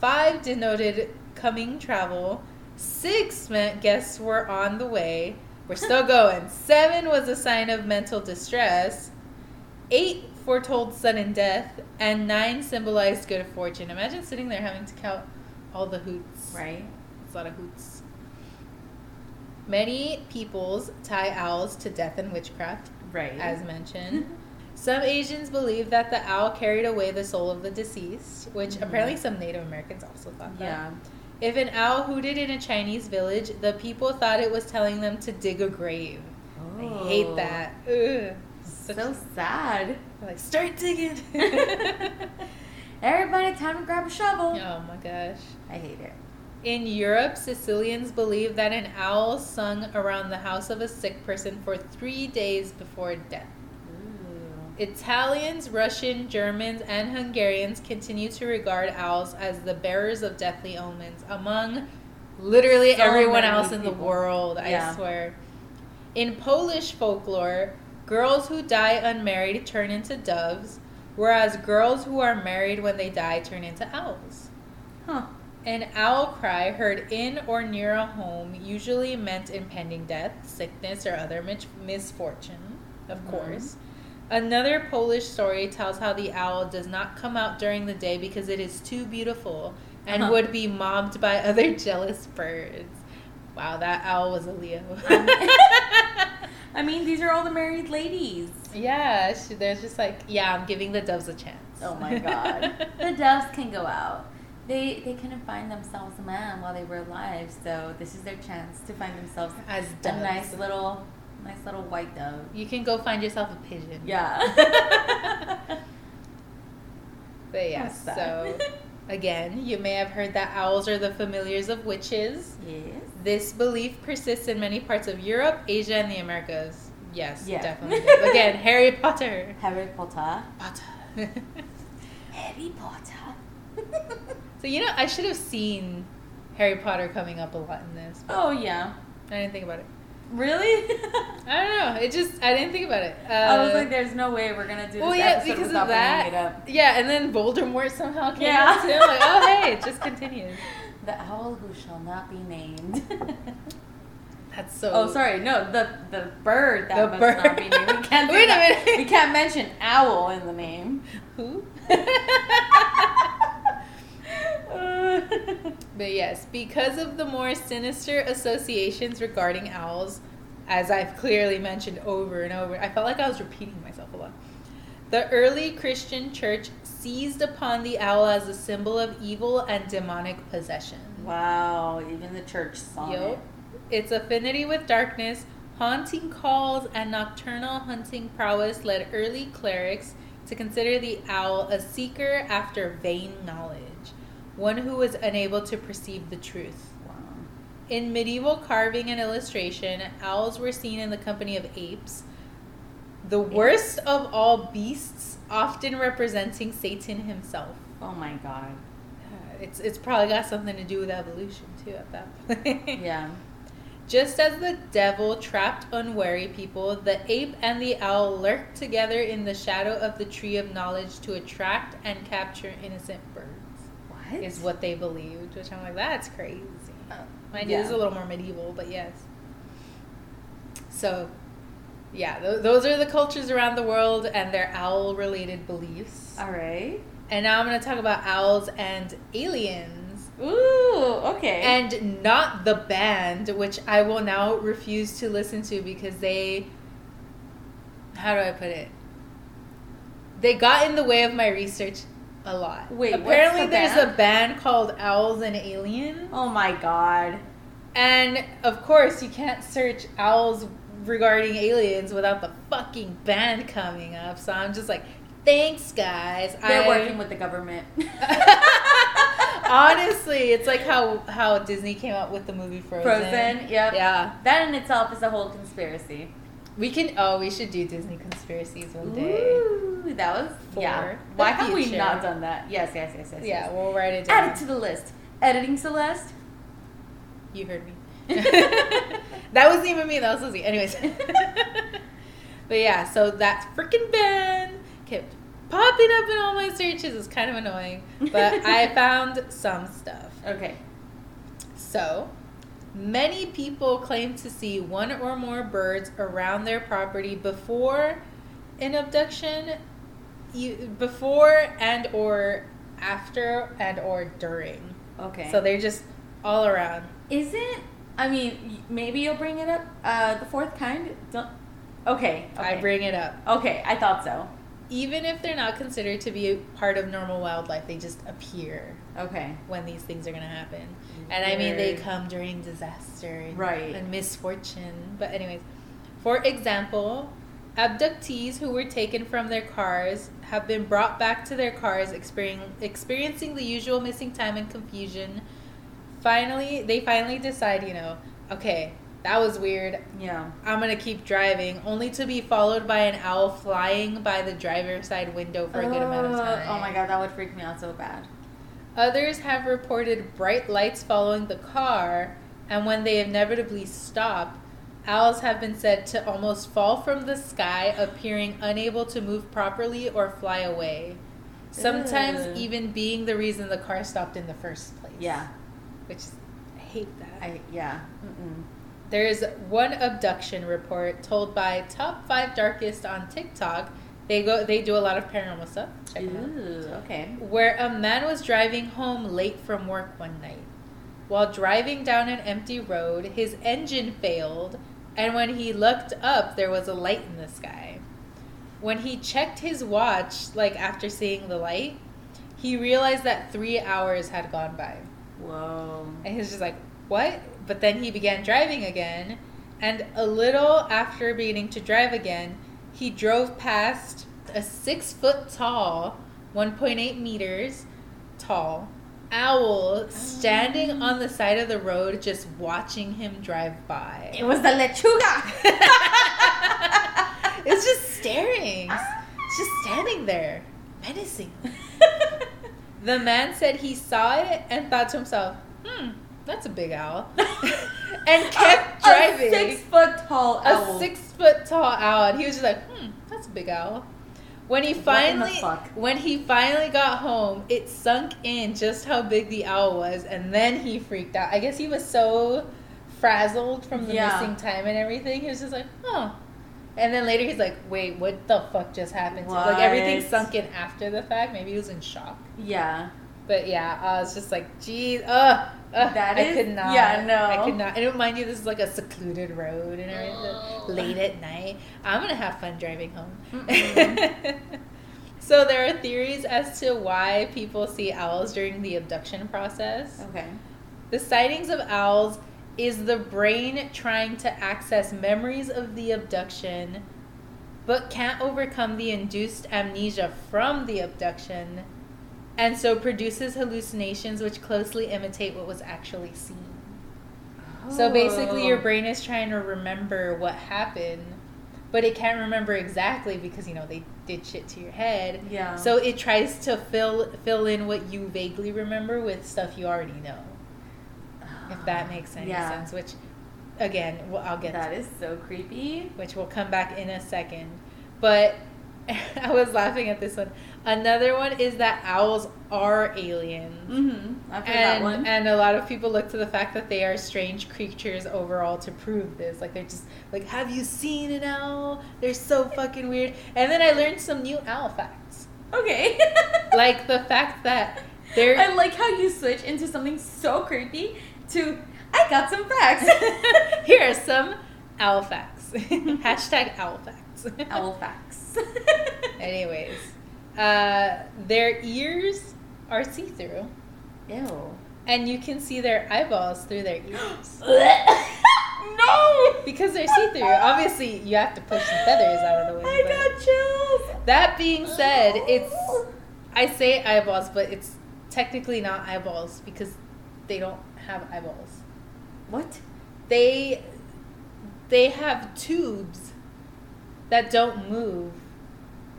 Five denoted coming travel. Six meant guests were on the way. We're still going. Seven was a sign of mental distress. Eight foretold sudden death. And nine symbolized good fortune. Imagine sitting there having to count all the hoots. right. It's a lot of hoots. Many peoples tie owls to death and witchcraft, Right. as mentioned. Some Asians believe that the owl carried away the soul of the deceased, which Mhm. apparently some Native Americans also thought that. yeah. If an owl hooted in a Chinese village, the people thought it was telling them to dig a grave. I hate Oh. that. Ugh. Such- So sad. like, start digging. Everybody, time to grab a shovel. oh my gosh. I hate it. In Europe, Sicilians believe that an owl sung around the house of a sick person for three days before death. Italians, Russian, Germans, and Hungarians continue to regard owls as the bearers of deathly omens among literally So everyone else in the people. world, I Yeah. swear. In Polish folklore, girls who die unmarried turn into doves, whereas girls who are married when they die turn into owls. Huh. An owl cry heard in or near a home usually meant impending death, sickness, or other mis- misfortune, of Mhm. course. Another Polish story tells how the owl does not come out during the day because it is too beautiful and Uh-huh. would be mobbed by other jealous birds. Wow, that owl was a Leo. I mean, these are all the married ladies. yeah, she, there's just like, yeah, I'm giving the doves a chance. Oh my god. the doves can go out. They they couldn't find themselves a man while they were alive, so this is their chance to find themselves As a nice little nice little white dove. You can go find yourself a pigeon. Yeah. But yeah, so again, you may have heard that owls are the familiars of witches. yes. This belief persists in many parts of Europe, Asia, and the Americas. Yes, Yeah. definitely. does. Again, Harry Potter. Harry Potter. Potter. Harry Potter. so you know, I should have seen Harry Potter coming up a lot in this. Oh yeah. I didn't think about it. Really? I don't know. It just I didn't think about it. Uh, I was like, there's no way we're gonna do this well, yeah, episode because without of bringing it that. up. Yeah, and then Voldemort somehow came Yeah. up too. Like, oh hey, it just continues. The owl who shall not be named. That's so. oh, sorry. No, the the bird that The must bird. not be named. We can't. Wait a minute. We can't mention owl in the name. Who? But yes, because of the more sinister associations regarding owls, as I've clearly mentioned over and over, I felt like I was repeating myself a lot. The early Christian church seized upon the owl as a symbol of evil and demonic possession. wow, even the church saw Yup. it. Its affinity with darkness, haunting calls, and nocturnal hunting prowess led early clerics to consider the owl a seeker after vain knowledge, one who was unable to perceive the truth. Wow. In medieval carving and illustration, owls were seen in the company of apes, the worst of all beasts, often representing Satan himself. Oh my god. Uh, It's, it's probably got something to do with evolution, too, at that point. Yeah. Just as the devil trapped unwary people, the ape and the owl lurked together in the shadow of the tree of knowledge to attract and capture innocent birds, What? is what they believed, which I'm like, that's crazy. Oh, Mind you, this is a little more medieval, but yes. So, yeah, th- those are the cultures around the world and their owl related beliefs. All right. And now I'm going to talk about owls and aliens. Ooh. Okay. and not the band, which I will now refuse to listen to because they. How do I put it? They got in the way of my research a lot. Wait, apparently the there's band? a band called Owls and Aliens, oh my god. and of course you can't search owls regarding aliens without the fucking band coming up. So I'm just like, thanks, guys. They're I- working with the government. Honestly, it's like how how Disney came up with the movie Frozen. Frozen, yep. Yeah, That in itself is a whole conspiracy. We can. Oh, we should do Disney conspiracies one day. Ooh, that was For yeah. Why have we not done that? Yes, yes, yes, yes. Yeah, yes. we'll write it down. Add it to the list. Editing Celeste. You heard me. that wasn't even me. That was Lizzie. Anyways. but yeah, so that freaking band kept popping up in all my searches. It's kind of annoying. But I found some stuff. Okay. So, many people claim to see one or more birds around their property before an abduction, before and or after and or during. Okay. So they're just all around. Is it? I mean maybe you'll bring it up. Uh, the fourth kind. Don't. Okay. okay. I bring it up. Okay, I thought so. Even if they're not considered to be a part of normal wildlife, they just appear Okay. when these things are going to happen. And I mean, they come during disaster and, Right. and misfortune. But, anyways, for example, abductees who were taken from their cars have been brought back to their cars, experiencing, the usual missing time and confusion. Finally, they finally decide, you know, okay, that was weird. Yeah. I'm gonna keep driving, only to be followed by an owl flying by the driver's side window for a good amount of Uh, time. Oh my god, that would freak me out so bad. Others have reported bright lights following the car, and when they inevitably stop, owls have been said to almost fall from the sky, appearing unable to move properly or fly away. Sometimes Ugh. even being the reason the car stopped in the first place. Yeah. Which I hate that. I yeah. Mm-mm. There's one abduction report told by Top 5 Darkest on TikTok. They go they do a lot of paranormal stuff. Check them out. Okay. Where a man was driving home late from work one night. While driving down an empty road, his engine failed, and when he looked up, there was a light in the sky. When he checked his watch, like after seeing the light, he realized that three hours had gone by. Whoa. And he was just like, what? But then he began driving again. And a little after beginning to drive again, he drove past a six foot tall, 1.8 meters tall owl standing on the side of the road just watching him drive by. It was the lechuga. it's just staring. It's just standing there, menacing. The man said he saw it and thought to himself, hmm, that's a big owl. and kept A- driving. A six foot tall A six foot tall owl. And he was just like, hmm, that's a big owl. When he What in the finally when he finally got home, it sunk in just how big the owl was, and then he freaked out. I guess he was so frazzled from the Yeah. missing time and everything. He was just like, oh. And then later he's like, wait, what the fuck just happened? to Like everything sunk in after the fact. Maybe he was in shock. Yeah. But yeah, I was just like, geez, ugh, ugh That I is- could not. yeah, no. I could not. And mind you, this is like a secluded road and everything, oh. late at night. I'm gonna have fun driving home. So there are theories as to why people see owls during the abduction process. Okay. The sightings of owls is the brain trying to access memories of the abduction, but can't overcome the induced amnesia from the abduction, and so produces hallucinations which closely imitate what was actually seen. So oh. basically, your Oh. brain is trying to remember what happened, but it can't remember exactly because you know they did shit to your head. Yeah. So it tries to fill fill in what you vaguely remember with stuff you already know. If that makes any Yeah. sense, which again, well, I'll get That is so creepy. which will come back in a second. But I was laughing at this one. Another one is that owls are aliens. Mm-hmm. I've heard that And, one. and a lot of people look to the fact that they are strange creatures overall to prove this. Like they're just like, have you seen an owl? They're so fucking weird. And then I learned some new owl facts, okay. like the fact that they're I like how you switch into something so creepy to I got some facts. Here are some owl facts. Hashtag owl facts. Owl facts. Anyways, uh, their ears are see through, Ew. and you can see their eyeballs through their ears. no! Because they're see through. Obviously, you have to push the feathers out of the way. I got chills. That being said, it's I say eyeballs, but it's technically not eyeballs because they don't have eyeballs. What? They they have tubes that don't move,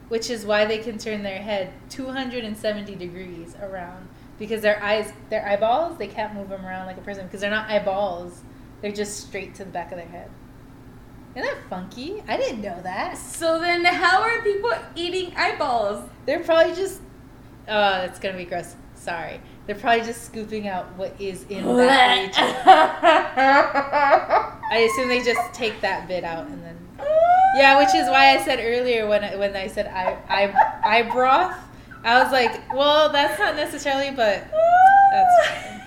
which is why they can turn their head 270 degrees around because their eyes their eyeballs, they can't move them around like a person because they're not eyeballs. They're just straight to the back of their head. Isn't that funky? I didn't know that. So then, how are people eating eyeballs? They're probably just. Oh, that's gonna be gross. Sorry. They're probably just scooping out what is in that region. I assume they just take that bit out and then. Yeah, which is why I said earlier when I, when I said eye eye eye broth, I was like, well, that's not necessarily, but that's.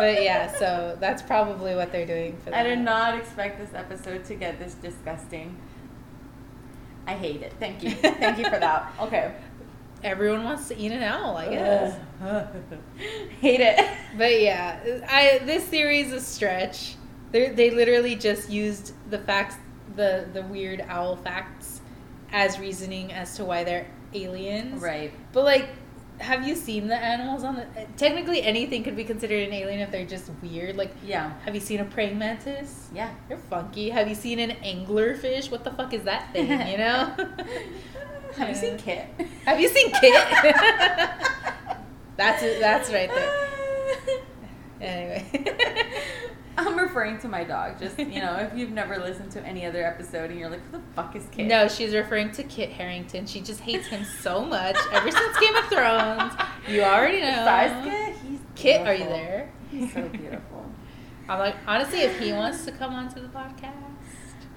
But yeah, so that's probably what they're doing for that. I did not expect this episode to get this disgusting. I hate it. Thank you. Thank you for that. Okay. Everyone wants to eat an owl, I guess. hate it. But yeah, I this theory is a stretch. They they literally just used the facts, the the weird owl facts, as reasoning as to why they're aliens. Right. But like, have you seen the animals on the? Eh, technically, anything could be considered an alien if they're just weird. Like, Yeah. have you seen a praying mantis? Yeah. They're funky. Have you seen an anglerfish? What the fuck is that thing? You know. Have you seen Kit? Have you seen Kit? that's it. That's right there. Anyway. I'm referring to my dog. Just you know, if you've never listened to any other episode and you're like, "Who the fuck is Kit?" No, she's referring to Kit Harington. She just hates him so much ever since Game of Thrones. You already know. Sasuke, he's Kit, are you there? He's so beautiful. I'm like, honestly, if he wants to come onto the podcast,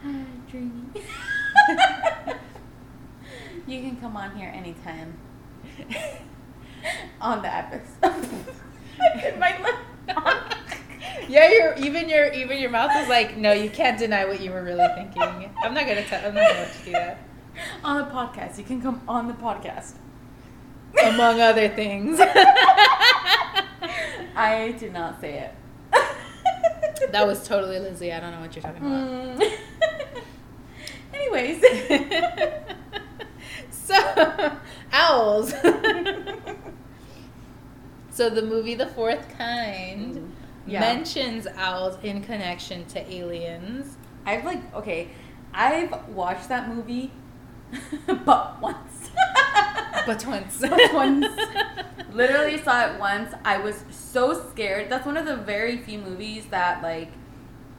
Dreamy. you can come on here anytime on the episode. my lip. Yeah, your even your even your mouth is like, no, you can't deny what you were really thinking. I'm not gonna tell. I'm not gonna let you do that. on the podcast. You can come on the podcast. Among other things. I did not say it. that was totally Lizzie. I don't know what you're talking about. Mm. Anyways. so, owls. so the movie The Fourth Kind Yeah. mentions owls in connection to aliens. I've like okay, I've watched that movie, but once. But once. But once. Literally saw it once. I was so scared. That's one of the very few movies that like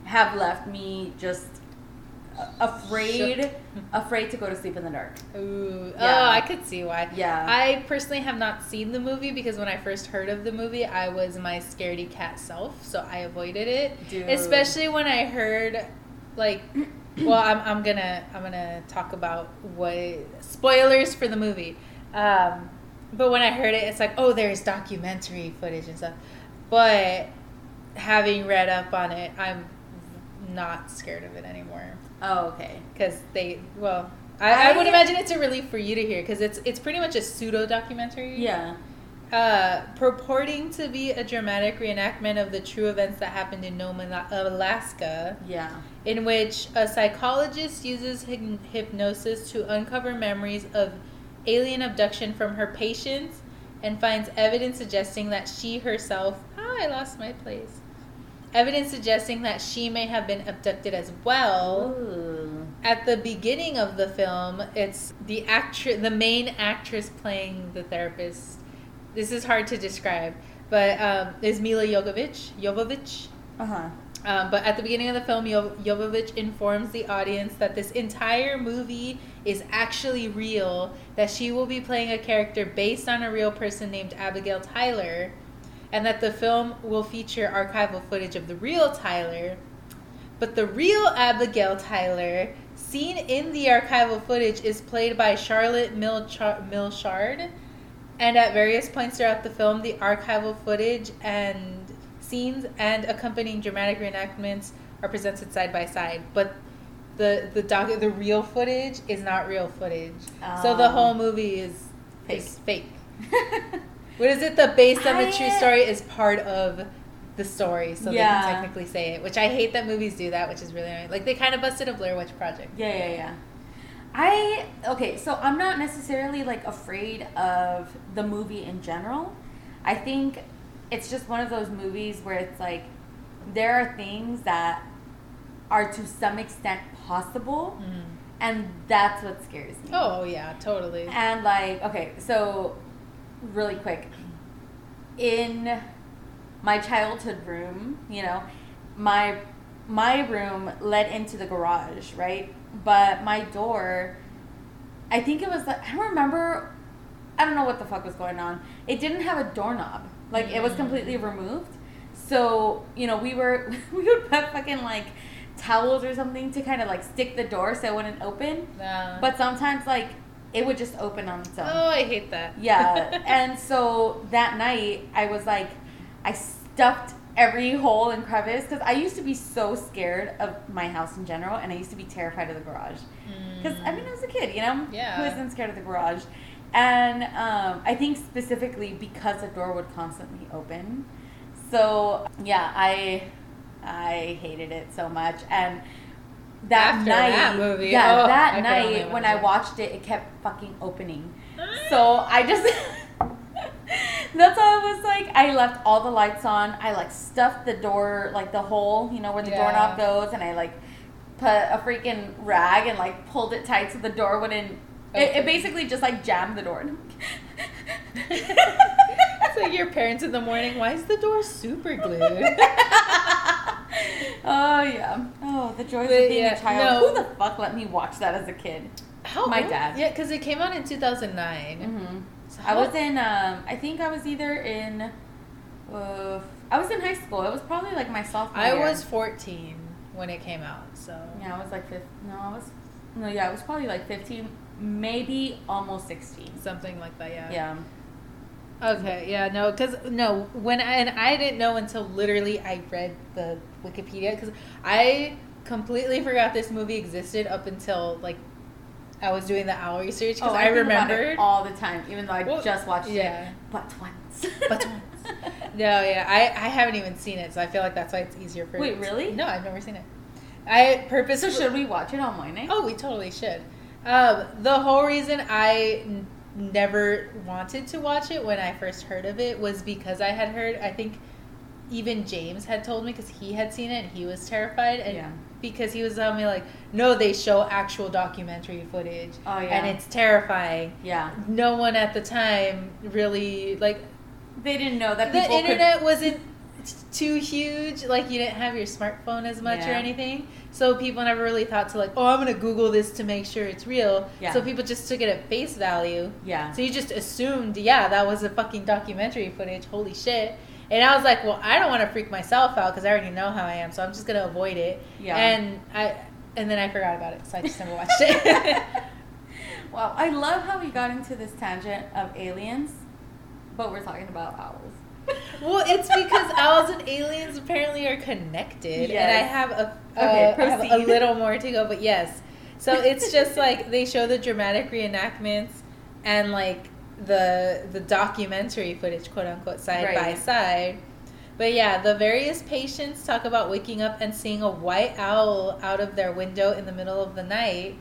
have left me just afraid, afraid to go to sleep in the dark. Ooh. Yeah. Oh, I could see why. Yeah. I personally have not seen the movie because when I first heard of the movie, I was my scaredy cat self, so I avoided it. Dude. Especially when I heard, like, well, I'm, I'm gonna I'm gonna talk about what spoilers for the movie. Um, but when I heard it, it's like, oh, there's documentary footage and stuff. But having read up on it, I'm not scared of it anymore Oh, okay. because they well I, I, I- would imagine it's a relief for you to hear because it's it's pretty much a pseudo documentary Yeah. uh, purporting to be a dramatic reenactment of the true events that happened in Nome, Alaska, Yeah. in which a psychologist uses hyp- hypnosis to uncover memories of alien abduction from her patients and finds evidence suggesting that she herself ah, I lost my place. Evidence suggesting that she may have been abducted as well Ooh. at the beginning of the film, it's the actress, the main actress playing the therapist. This is hard to describe, but um, is Milla Jovovich. Jovovich. Uh huh. Um, but at the beginning of the film, Jo- Jovovich informs the audience that this entire movie is actually real. That she will be playing a character based on a real person named Abigail Tyler, and that the film will feature archival footage of the real Tyler. But the real Abigail Tyler, seen in the archival footage, is played by Charlotte Milchar- Milchard. And at various points throughout the film, the archival footage and scenes and accompanying dramatic reenactments are presented side by side. But the the doc the real footage is not real footage. So the Oh. whole movie is is fake. What is it? The base of a true story is part of the story so they can technically say it. Which I hate that movies do that, which is really annoying. Like they kind of busted a Blair Witch Project. Yeah, yeah, yeah. I okay, so I'm not necessarily like afraid of the movie in general. I think it's just one of those movies where it's like there are things that are to some extent possible, Mm. and that's what scares me. Oh yeah, totally. And like, okay, so really quick, in my childhood room, you know, my my room led into the garage, right? But my door, I think it was like I don't remember. I don't know what the fuck was going on. It didn't have a doorknob. Like it was Mm. completely removed. So you know, we were we would put fucking like towels or something to kind of like stick the door so it wouldn't open. Uh, But sometimes, like, it would just open on its own. oh, I hate that. Yeah. and so that night, I was like, I stuffed every hole and crevice because I used to be so scared of my house in general, and I used to be terrified of the garage. Because, I mean, I was a kid, you know? Mm. Yeah. Who isn't scared of the garage? And um, I think specifically because the door would constantly open. So, yeah, I. I hated it so much, and that After night, that movie, yeah, oh, that only night when I watched it, it kept fucking opening. So I just that's all it was like. I left all the lights on. I like stuffed the door, like the hole, you know, where the Yeah. doorknob goes, and I like put a freaking rag and like pulled it tight so the door wouldn't. Oh. It, it basically just like jammed the door. it's like your parents in the morning. Why is the door super glued? oh yeah. Oh, the joys But, of being yeah, a child. no. Who the fuck let me watch that as a kid? How My old- dad. Yeah, because it came out in 2009. Mm-hmm. So I was in. Um, I think I was either in. Uh, I was in high school. It was probably like my sophomore. I year. was 14 when it came out. So Yeah, I was like 15. No, I was. No, yeah, it was probably like 15, maybe almost 16. something like that. Yeah. Yeah. Okay. Yeah. No. Because no. When I, and I didn't know until literally I read the Wikipedia because I completely forgot this movie existed up until like I was doing the owl research because Oh, I, it remembered. all the time, even though I Well, just watched yeah. it, but once. But once. No, yeah, I, I haven't even seen it, so I feel like that's why it's easier for. Wait, really? No, I've never seen it. I so purposely. should we watch it on Monday? Oh, we totally should. Um, the whole reason I n- never wanted to watch it when I first heard of it was because I had heard. I think even James had told me because he had seen it and he was terrified, and Yeah. because he was telling me like, no, they show actual documentary footage, Oh, yeah. and it's terrifying. Yeah. No one at the time really like They didn't know that the internet wasn't too huge. Like you didn't have your smartphone as much or Yeah. anything, so people never really thought to like, oh, I'm gonna Google this to make sure it's real. Yeah. So people just took it at face value. Yeah. So you just assumed, yeah, that was a fucking documentary footage. Holy shit. And I was like, well, I don't want to freak myself out because I already know how I am, so I'm just gonna avoid it. Yeah. And I, and then I forgot about it, so I just never watched it. wow, I love how we got into this tangent of aliens, but we're talking about owls. Well, it's because owls and aliens apparently are connected, and I have a Okay, uh, I have a little more to go, but yes. So it's just like they show the dramatic reenactments and like the the documentary footage, quote unquote, side by side. But yeah, the various patients talk about waking up and seeing a white owl out of their window in the middle of the night.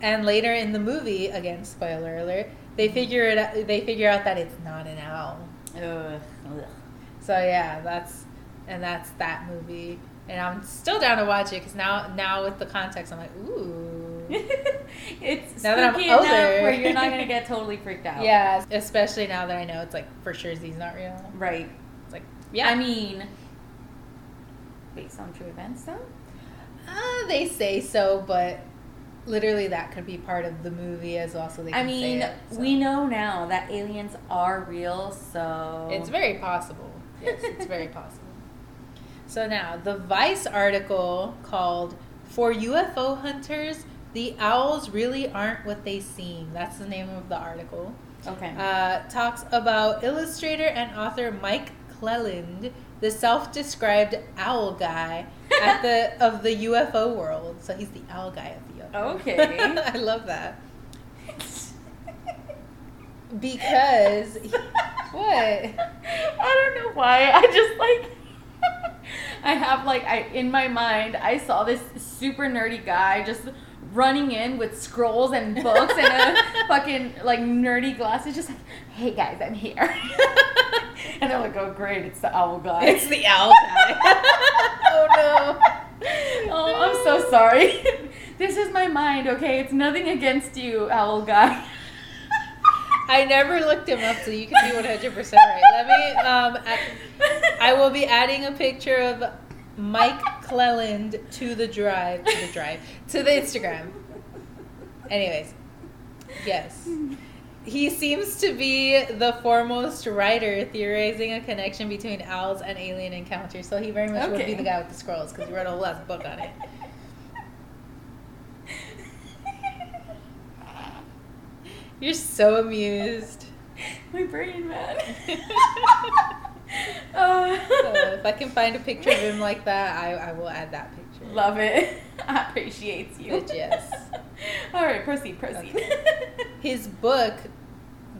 And later in the movie, again, spoiler alert, they figure it out, they figure out that it's not an owl. Ugh. So yeah, that's and that's that movie. And I'm still down to watch it because now now with the context, I'm like, ooh, it's Now that I'm older. where you're not gonna get totally freaked out. yeah. Especially now that I know it's like for sure Z's not real. Right. It's like yeah, I mean, based on true events, though. uh, they say so, but literally that could be part of the movie as well. So they I mean, it, so. we know now that aliens are real, so It's very possible. Yes, it's very possible. So now, the Vice article called For UFO Hunters, the owls really aren't what they seem. That's the name of the article. okay. Uh, talks about illustrator and author Mike Clelland, the self-described owl guy at the of the UFO world. So he's the owl guy of the UFO. Okay. I love that. Because what? I don't know why. I just like. I have like I in my mind I saw this super nerdy guy just running in with scrolls and books and a fucking like nerdy glasses, just like, hey guys, I'm here. and they're like, oh great, it's the owl guy. It's the owl guy. oh no. oh, I'm so sorry. this is my mind, okay? It's nothing against you, owl guy. I never looked him up, so you can be 100% right. Let me, um, I, I will be adding a picture of Mike Clelland to the drive, to the drive, to the Instagram. Anyways, yes. He seems to be the foremost writer theorizing a connection between owls and alien encounters. So he very much would be the guy with the scrolls because he wrote a whole ass book on it. You're so amused. my brain, man. So uh, if I can find a picture of him like that, I, I will add that picture. Love it. I appreciate you. Bitch, yes. All right, proceed, proceed. His book,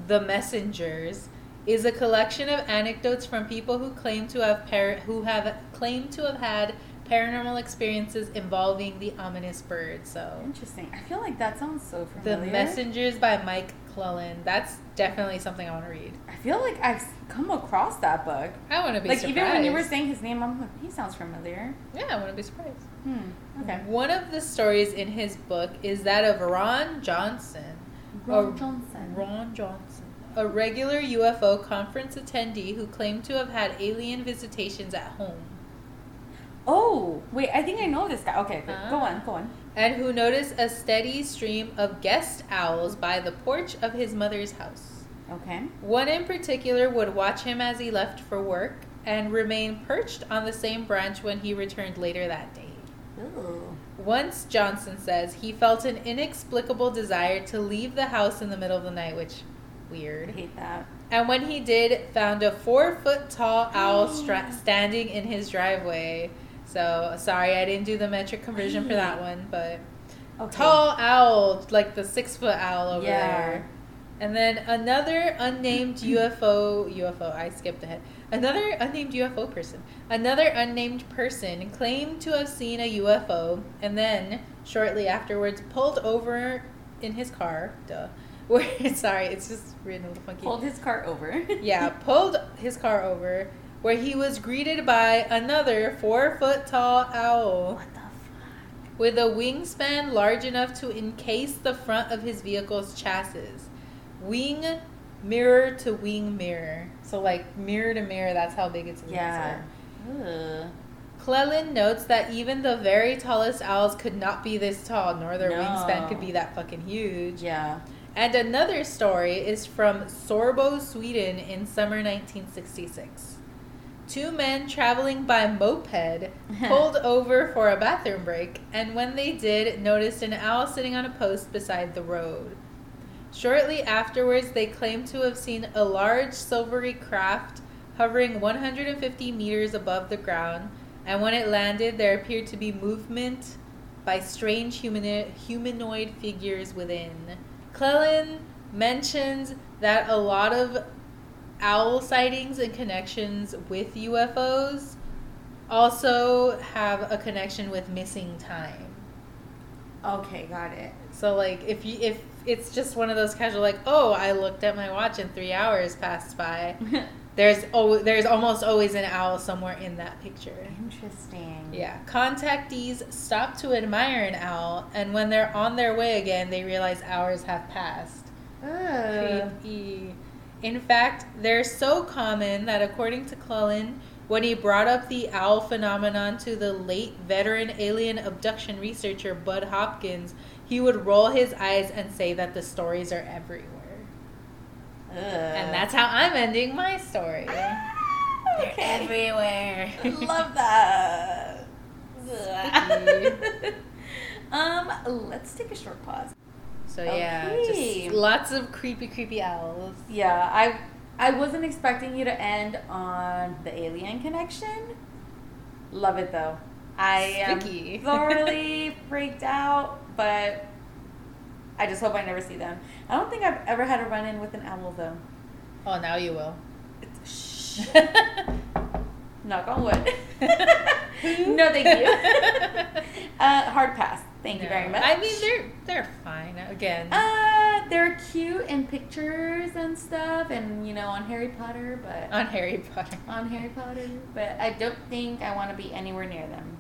The Messengers, is a collection of anecdotes from people who claim to have par- who have claimed to have had paranormal experiences involving the ominous bird. So, Interesting. I feel like that sounds so familiar. The. Messengers by Mike Clelland. That's definitely something I want to read. I feel like I've come across that book. I want to be like surprised. even when you were saying his name, I'm like, he sounds familiar. yeah, I want to be surprised. Hmm. Okay. One of the stories in his book is that of Ron Johnson. Ron a- Johnson. Ron Johnson. A regular UFO conference attendee who claimed to have had alien visitations at home. Oh, wait, I think I know this guy. Okay, go Ah. on, go on. And who noticed a steady stream of guest owls by the porch of his mother's house. Okay. One in particular would watch him as he left for work and remain perched on the same branch when he returned later that day. Ooh. Once, Johnson says, he felt an inexplicable desire to leave the house in the middle of the night, which, weird. I hate that. And when he did, found a four foot tall owl stra- standing in his driveway. So, sorry, I didn't do the metric conversion for that one, but Okay. tall owl, like the six foot owl over Yeah. there. And then another unnamed UFO, UFO, I skipped ahead. Another unnamed UFO person. Another unnamed person claimed to have seen a UFO and then, shortly afterwards, pulled over in his car. Duh. Where, sorry, it's just written a little funky. Pulled his car over. Yeah, pulled his car over where he was greeted by another four foot tall owl What the fuck? with a wingspan large enough to encase the front of his vehicle's chassis. Wing mirror to wing mirror. So, like mirror to mirror, that's how big its wings Yeah. are. Ugh. Notes that even the very tallest owls could not be this tall, nor their No. wingspan could be that fucking huge. Yeah. And another story is from Sorbo, Sweden in summer 1966. Two men traveling by moped pulled over for a bathroom break, and when they did, noticed an owl sitting on a post beside the road. Shortly afterwards, they claimed to have seen a large silvery craft hovering 150 meters above the ground, and when it landed, there appeared to be movement by strange humani- humanoid figures within. Clelland mentions that a lot of owl sightings and connections with UFOs also have a connection with missing time. Okay, got it. So like if you if it's just one of those casual like oh I looked at my watch and three hours passed by there's oh there's almost always an owl somewhere in that picture. Interesting. Yeah, contactees stop to admire an owl, and when they're on their way again, they realize hours have passed. Ugh. Creepy. In fact, they're so common that according to Cullen, when he brought up the owl phenomenon to the late veteran alien abduction researcher Bud Hopkins, he would roll his eyes and say that the stories are everywhere. Ugh. And that's how I'm ending my story. They're okay. everywhere. Love that. Um, let's take a short pause. So yeah, just lots of creepy, creepy owls. Yeah, I I wasn't expecting you to end on the alien connection. Love it though. I am thoroughly freaked out, but I just hope I never see them. I don't think I've ever had a run in with an owl though. Oh, now you will. Shh. Knock on wood. no, thank you. uh, hard pass. Thank you very much. I mean, they're they're fine. Again, Uh, they're cute in pictures and stuff, and you know, on Harry Potter, but on Harry Potter. on Harry Potter. But I don't think I want to be anywhere near them.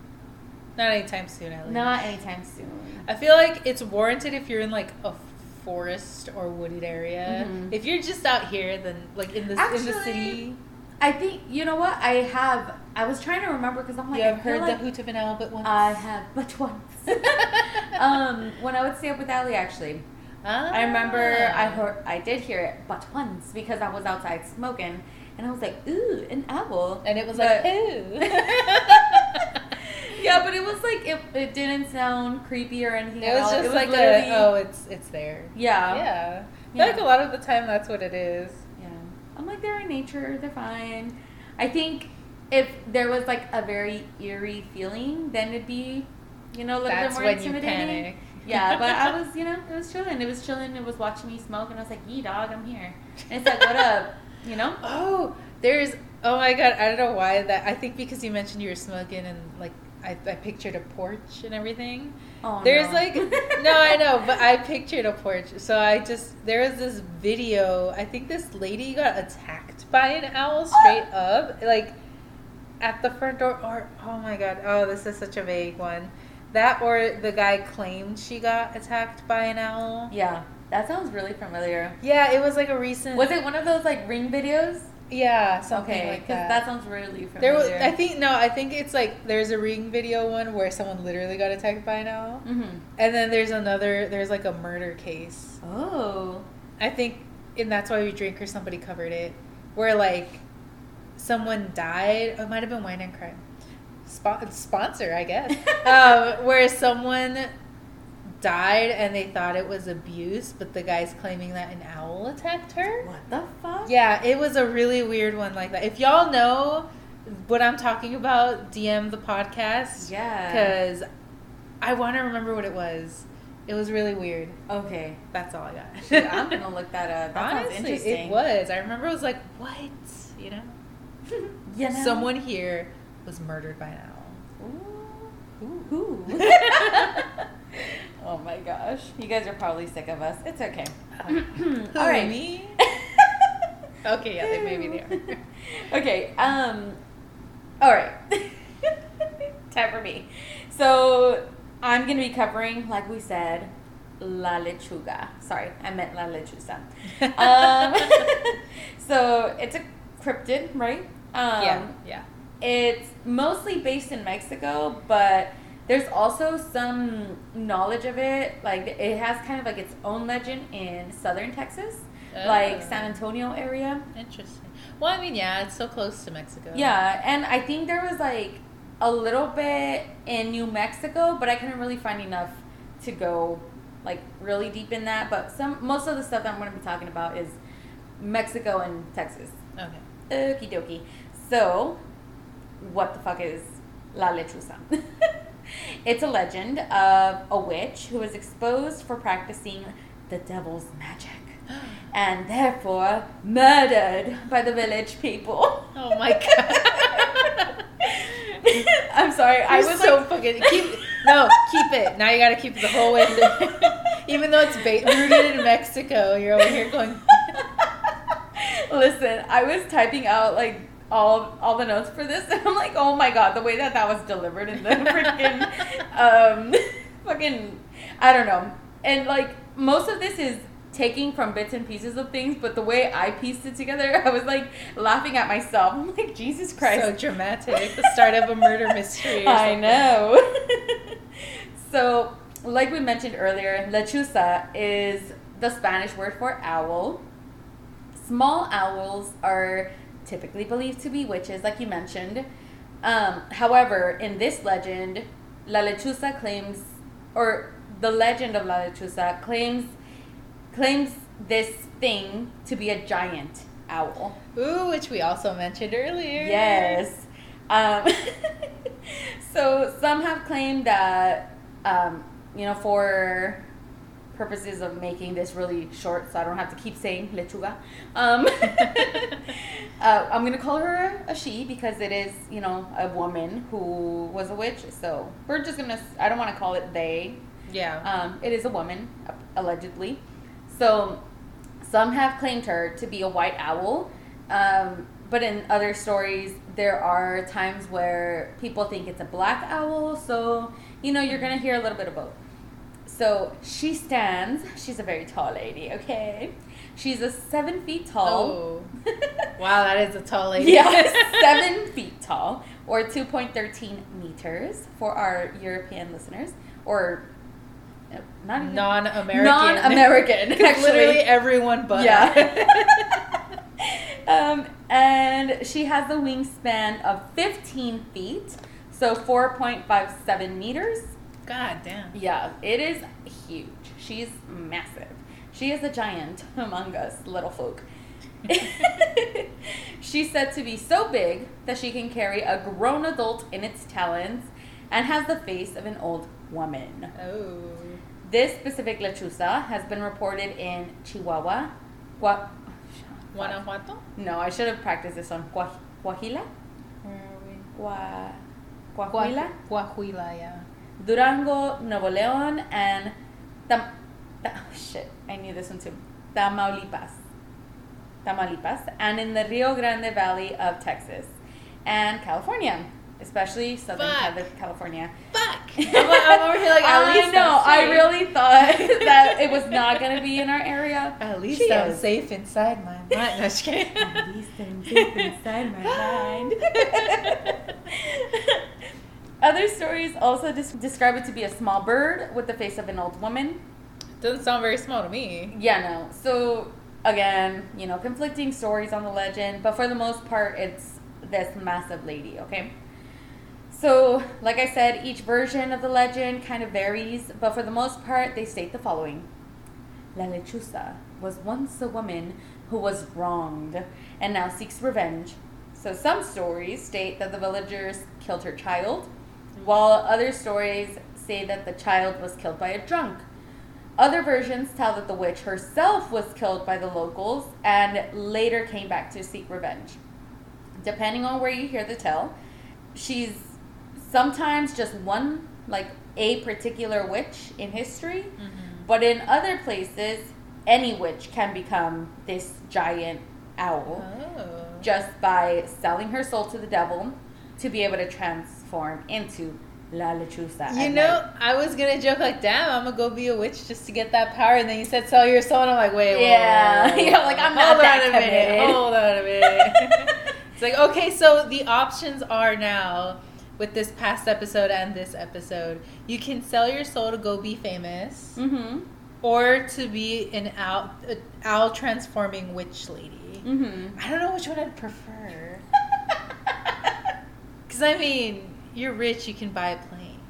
Not anytime soon, at least. Not anytime soon. I feel like it's warranted if you're in like a forest or wooded area. Mhm. If you're just out here, then like in the in the city, I think you know what I have. I was trying to remember because I'm like, you have heard like the hoot of an owl but once. I have but once. um, when I would stay up with Ali, actually, I remember I Ah. heard I did hear it but once because I was outside smoking, and I was like, ooh, an owl. and it was But- like ooh. yeah, but it was like it, it didn't sound creepy or anything. It was just like literally- a oh, it's it's there. yeah, yeah. I Yeah. like a lot of the time that's what it is. Yeah. I'm like, they're in nature, they're fine. I think if there was like a very eerie feeling, then it'd be, you know, a little That's bit more intimidating. panic. Yeah, but I was, you know, it was chilling. It was chilling. It was watching me smoke, and I was like, "Yee, dog, I'm here." And it's like, "What up?" You know? Oh, there's. Oh my god, I don't know why that. I think because you mentioned you were smoking and like I, I pictured a porch and everything. Oh, There's no. like no, I know, but I pictured a porch. So I just there was this video. I think this lady got attacked by an owl straight up, like at the front door. Or oh my god, oh this is such a vague one. That or the guy claimed she got attacked by an owl. yeah, that sounds really familiar. Yeah, it was like a recent. Was it one of those like ring videos? Yeah, something okay, like that. that. sounds really familiar. There was, I think, no, I think it's like there's a ring video one where someone literally got attacked by an owl, Mm-hmm. and then there's another, there's like a murder case. Oh. I think, and that's why we drink or somebody covered it, where like someone died. It might have been Wine and Crime, Spo- sponsor, I guess, um, where someone died and they thought it was abuse, but the guy's claiming that an owl attacked her. What the fuck? Yeah, it was a really weird one like that. If y'all know what I'm talking about, DM the podcast Yeah. because I want to remember what it was. It was really weird. Okay. That's all I got. I'm gonna look that up. That Honestly, interesting. it was. I remember I was like, what? You know? you know? Someone here was murdered by an owl. Ooh. Who? oh my gosh. You guys are probably sick of us. It's okay. All right. me? Okay, yeah, they maybe they are. okay. Um. All right. Time for me. So I'm gonna be covering, like we said, La Lechuga. Sorry, I meant La Lechuza. Um, so it's a cryptid, right? Um, yeah, yeah. It's mostly based in Mexico, but there's also some knowledge of it. Like it has kind of like its own legend in southern Texas, like Oh. San Antonio area. Interesting. Well, I mean, yeah, it's so close to Mexico. Yeah, and I think there was like a little bit in New Mexico, but I couldn't really find enough to go like really deep in that. But some most of the stuff that I'm going to be talking about is Mexico and Texas. Okay. Okie dokie. So, what the fuck is La Lechuza? it's a legend of a witch who was exposed for practicing the devil's magic and therefore murdered by the village people. Oh my god. I'm sorry. I You're was so like, fucking keep no keep it now. You got to keep it the whole way. Even though it's ba- rooted in Mexico, you're over here going. Listen, I was typing out like all all the notes for this, and I'm like, oh my god, the way that that was delivered in the freaking um, fucking, I don't know, and like most of this is taking from bits and pieces of things, but the way I pieced it together, I was like laughing at myself. I'm like, Jesus Christ, So dramatic. The start of a murder mystery. I something. know. so, like we mentioned earlier, lechuza is the Spanish word for owl. Small owls are typically believed to be witches, like you mentioned. Um, however, in this legend, La Lechuza claims, or the legend of La Lechuza claims, claims this thing to be a giant owl. Ooh, which we also mentioned earlier. Yes. Um, so some have claimed that, um, you know, for purposes of making this really short, so I don't have to keep saying lechuga. Um, Uh, I'm gonna call her a she because it is, you know, a woman who was a witch. So we're just gonna. I don't want to call it they. Yeah. Um, it is a woman, allegedly. So some have claimed her to be a white owl, um, but in other stories, there are times where people think it's a black owl. So you know, you're gonna hear a little bit of both. So she stands. She's a very tall lady. Okay. She's a seven feet tall. Oh. wow, that is a tall lady. yeah, seven feet tall, or 2.13 meters for our European listeners, or uh, not even non-American. Non-American. Actually, literally everyone but. Yeah. um, and she has a wingspan of 15 feet, so 4.57 meters. God damn. Yeah, it is huge. She's massive. She is a giant among us little folk. She's said to be so big that she can carry a grown adult in its talons and has the face of an old woman. Oh. This specific lechuza has been reported in Chihuahua. Gua- Guanajuato? no, I should have practiced this one. Gua- Guajila? Where are we? Gua- Guajuila? Guajuila, yeah. Durango, Nuevo León, and Tam- Ta- oh, shit, I knew this one too. Tamaulipas. Tamaulipas, and in the Rio Grande Valley of Texas and California, especially Southern Fuck. California. Fuck. I'm, I'm over here like, at I know. I really thought that it was not going to be in our area. At least She I'm is. safe inside my mind. No, just kidding. At least I'm safe inside my mind. Other stories also des- describe it to be a small bird with the face of an old woman. Doesn't sound very small to me. Yeah, no. So again, you know, conflicting stories on the legend, but for the most part, it's this massive lady. Okay. So, like I said, each version of the legend kind of varies, but for the most part, they state the following: La lechuza was once a woman who was wronged and now seeks revenge. So, some stories state that the villagers killed her child, while other stories say that the child was killed by a drunk. Other versions tell that the witch herself was killed by the locals and later came back to seek revenge. Depending on where you hear the tale, she's sometimes just one, like a particular witch in history, Mm-hmm. but in other places, any witch can become this giant owl Oh. just by selling her soul to the devil to be able to transform into La Lechuza. You know, night. I was gonna joke like, "Damn, I'm gonna go be a witch just to get that power," and then you said, "Sell your soul," and I'm like, "Wait, Yeah. whoa, whoa, You're like, I'm not Hold that on a minute. Hold on a minute." it's like, okay, so the options are now with this past episode and this episode, you can sell your soul to go be famous, Mm-hmm. or to be an owl, a owl transforming witch lady. Mm-hmm. I don't know which one I'd prefer. Because I mean, you're rich, you can buy a plane.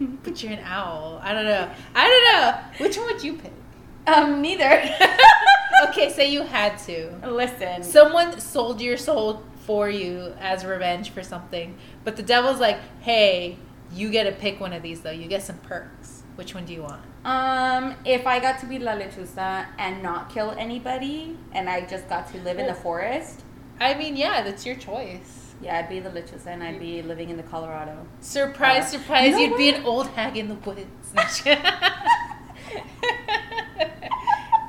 But you're an owl. I don't know. I don't know. Which one would you pick? um, neither. okay, say you had to. Listen. Someone sold your soul for you as revenge for something, but the devil's like, hey, you get to pick one of these though. You get some perks. Which one do you want? um, if I got to be La Lechuza and not kill anybody, and I just got to live in the forest, I mean, yeah, that's your choice. Yeah, I'd be the Lechuza and I'd be living in the Colorado. Surprise, Uh, surprise, you know you'd be an old hag in the woods.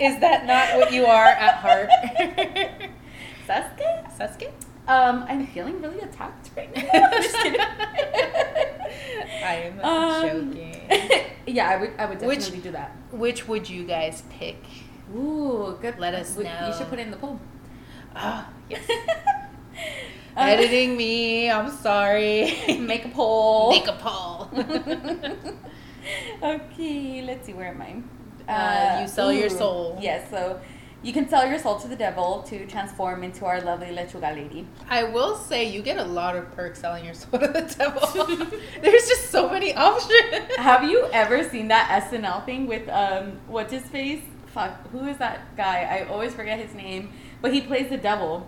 Is that not what you are at heart? Sasuke? Sasuke? Um, I'm feeling really attacked right now. I'm just kidding. I am Um, joking. yeah, I would. I would Which- definitely do that. Which would you guys pick? Ooh, good. Let us We- know. You should put it in the poll. Ah, yes. Uh, Editing me, I'm sorry. Make a poll. Make a poll. okay, let's see. Where am I? Uh, you sell your soul. Yes, so you can sell your soul to the devil to transform into our lovely lechuga lady. I will say you get a lot of perks selling your soul to the devil. There's just so many options. Have you ever seen that SNL thing with um what's his face? Fuck, who is that guy? I always forget his name, but he plays the devil.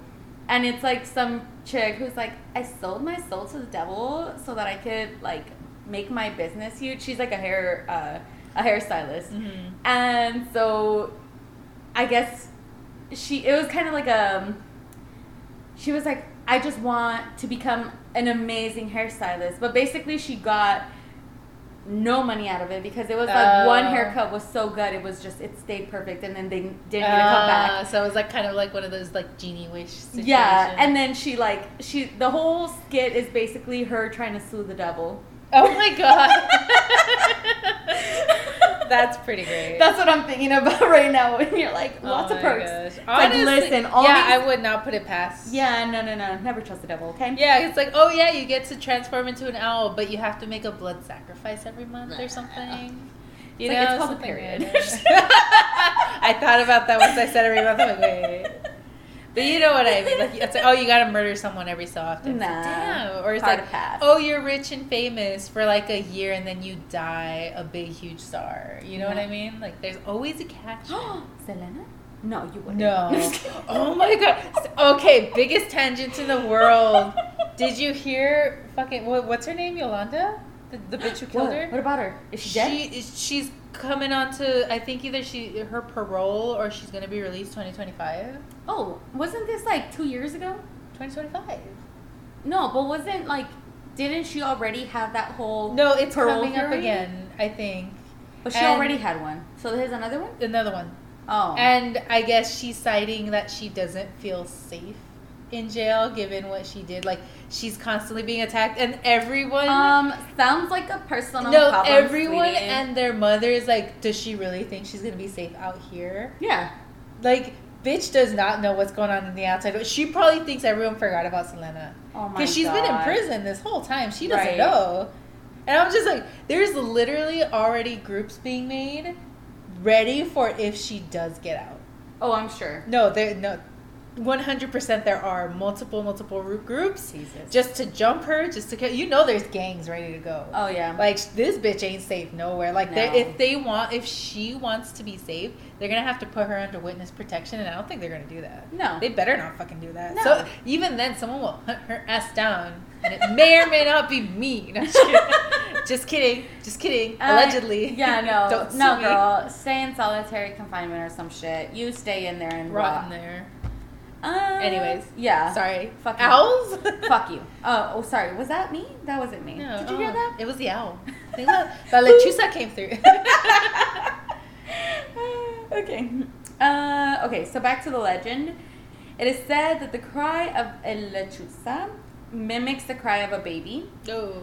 And it's like some chick who's like, I sold my soul to the devil so that I could like make my business huge. She's like a hair uh, a hairstylist. Mhm. And so I guess she it was kind of like a she was like, I just want to become an amazing hairstylist. But basically, she got no money out of it because it was like one Oh. haircut was so good, it was just it stayed perfect, and then they didn't get come back. Uh, so it was like kind of like one of those like genie wish situations. Yeah, and then she like she the whole skit is basically her trying to sue the devil. oh my god, that's pretty great. That's what I'm thinking about right now. When you're like Oh lots of perks. gosh. It's like, listen, all yeah, these- I would not put it past. Yeah, no, no, no, never trust the devil. Okay. Yeah, it's like, oh yeah, you get to transform into an owl, but you have to make a blood sacrifice every month or something. You It's know, like, it's called a period. I thought about that once I said every month. I'm like, wait. But you know what I mean? Like, it's like, oh, you gotta murder someone every so often. Nah. damn. Or it's like, oh, you're rich and famous for like a year, and then you die a big, huge star. You know what I mean? Like, there's always a catch. Selena? No, you wouldn't. No. oh my god. Okay, biggest tangent in the world. Did you hear fucking what, what's her name? Yolanda? The, the bitch who killed what? her? What about her? Is she dead? She is she's coming on to I think either she her parole or she's gonna be released 2025. Oh, wasn't this like two years ago? 2025. No, but wasn't like, didn't she already have that whole? No, it's coming up again, I think. But she And- already had one. So there's another one. Another one. Oh. And I guess she's citing that she doesn't feel safe in jail given what she did. Like she's constantly being attacked and everyone um, sounds like a personal. No, problem, everyone sweetie. and their mother is like, does she really think she's gonna be safe out here? yeah. Like, bitch does not know what's going on in the outside. She probably thinks everyone forgot about Selena Oh my because she's been in prison this whole time. She doesn't Right. know. And I'm just like, there's literally already groups being made, ready for if she does get out. Oh, I'm sure. No, there no. 100% there are multiple multiple group groups Jesus. just to jump her just to kill you know there's gangs ready to go Oh yeah. like this bitch ain't safe nowhere. Like No. if they want, if she wants to be safe, they're gonna have to put her under witness protection, and I don't think they're gonna do that. no. They better not fucking do that. No. So even then, someone will hunt her ass down, and it may or may not be me. No, just kidding. just kidding. Just kidding. Uh, Allegedly. Yeah, no, don't no, me. girl. Stay in solitary confinement or some shit. You stay in there and Rot rot. in there. Uh, Anyways, yeah. Sorry. Fuck. Owls. Fuck you. Oh, oh, sorry. Was that me? That wasn't me. No, Did you hear oh, that? It was the owl. The lechuza came through. okay. Uh, okay, so back to the legend. It is said that the cry of a lechuza mimics the cry of a baby oh.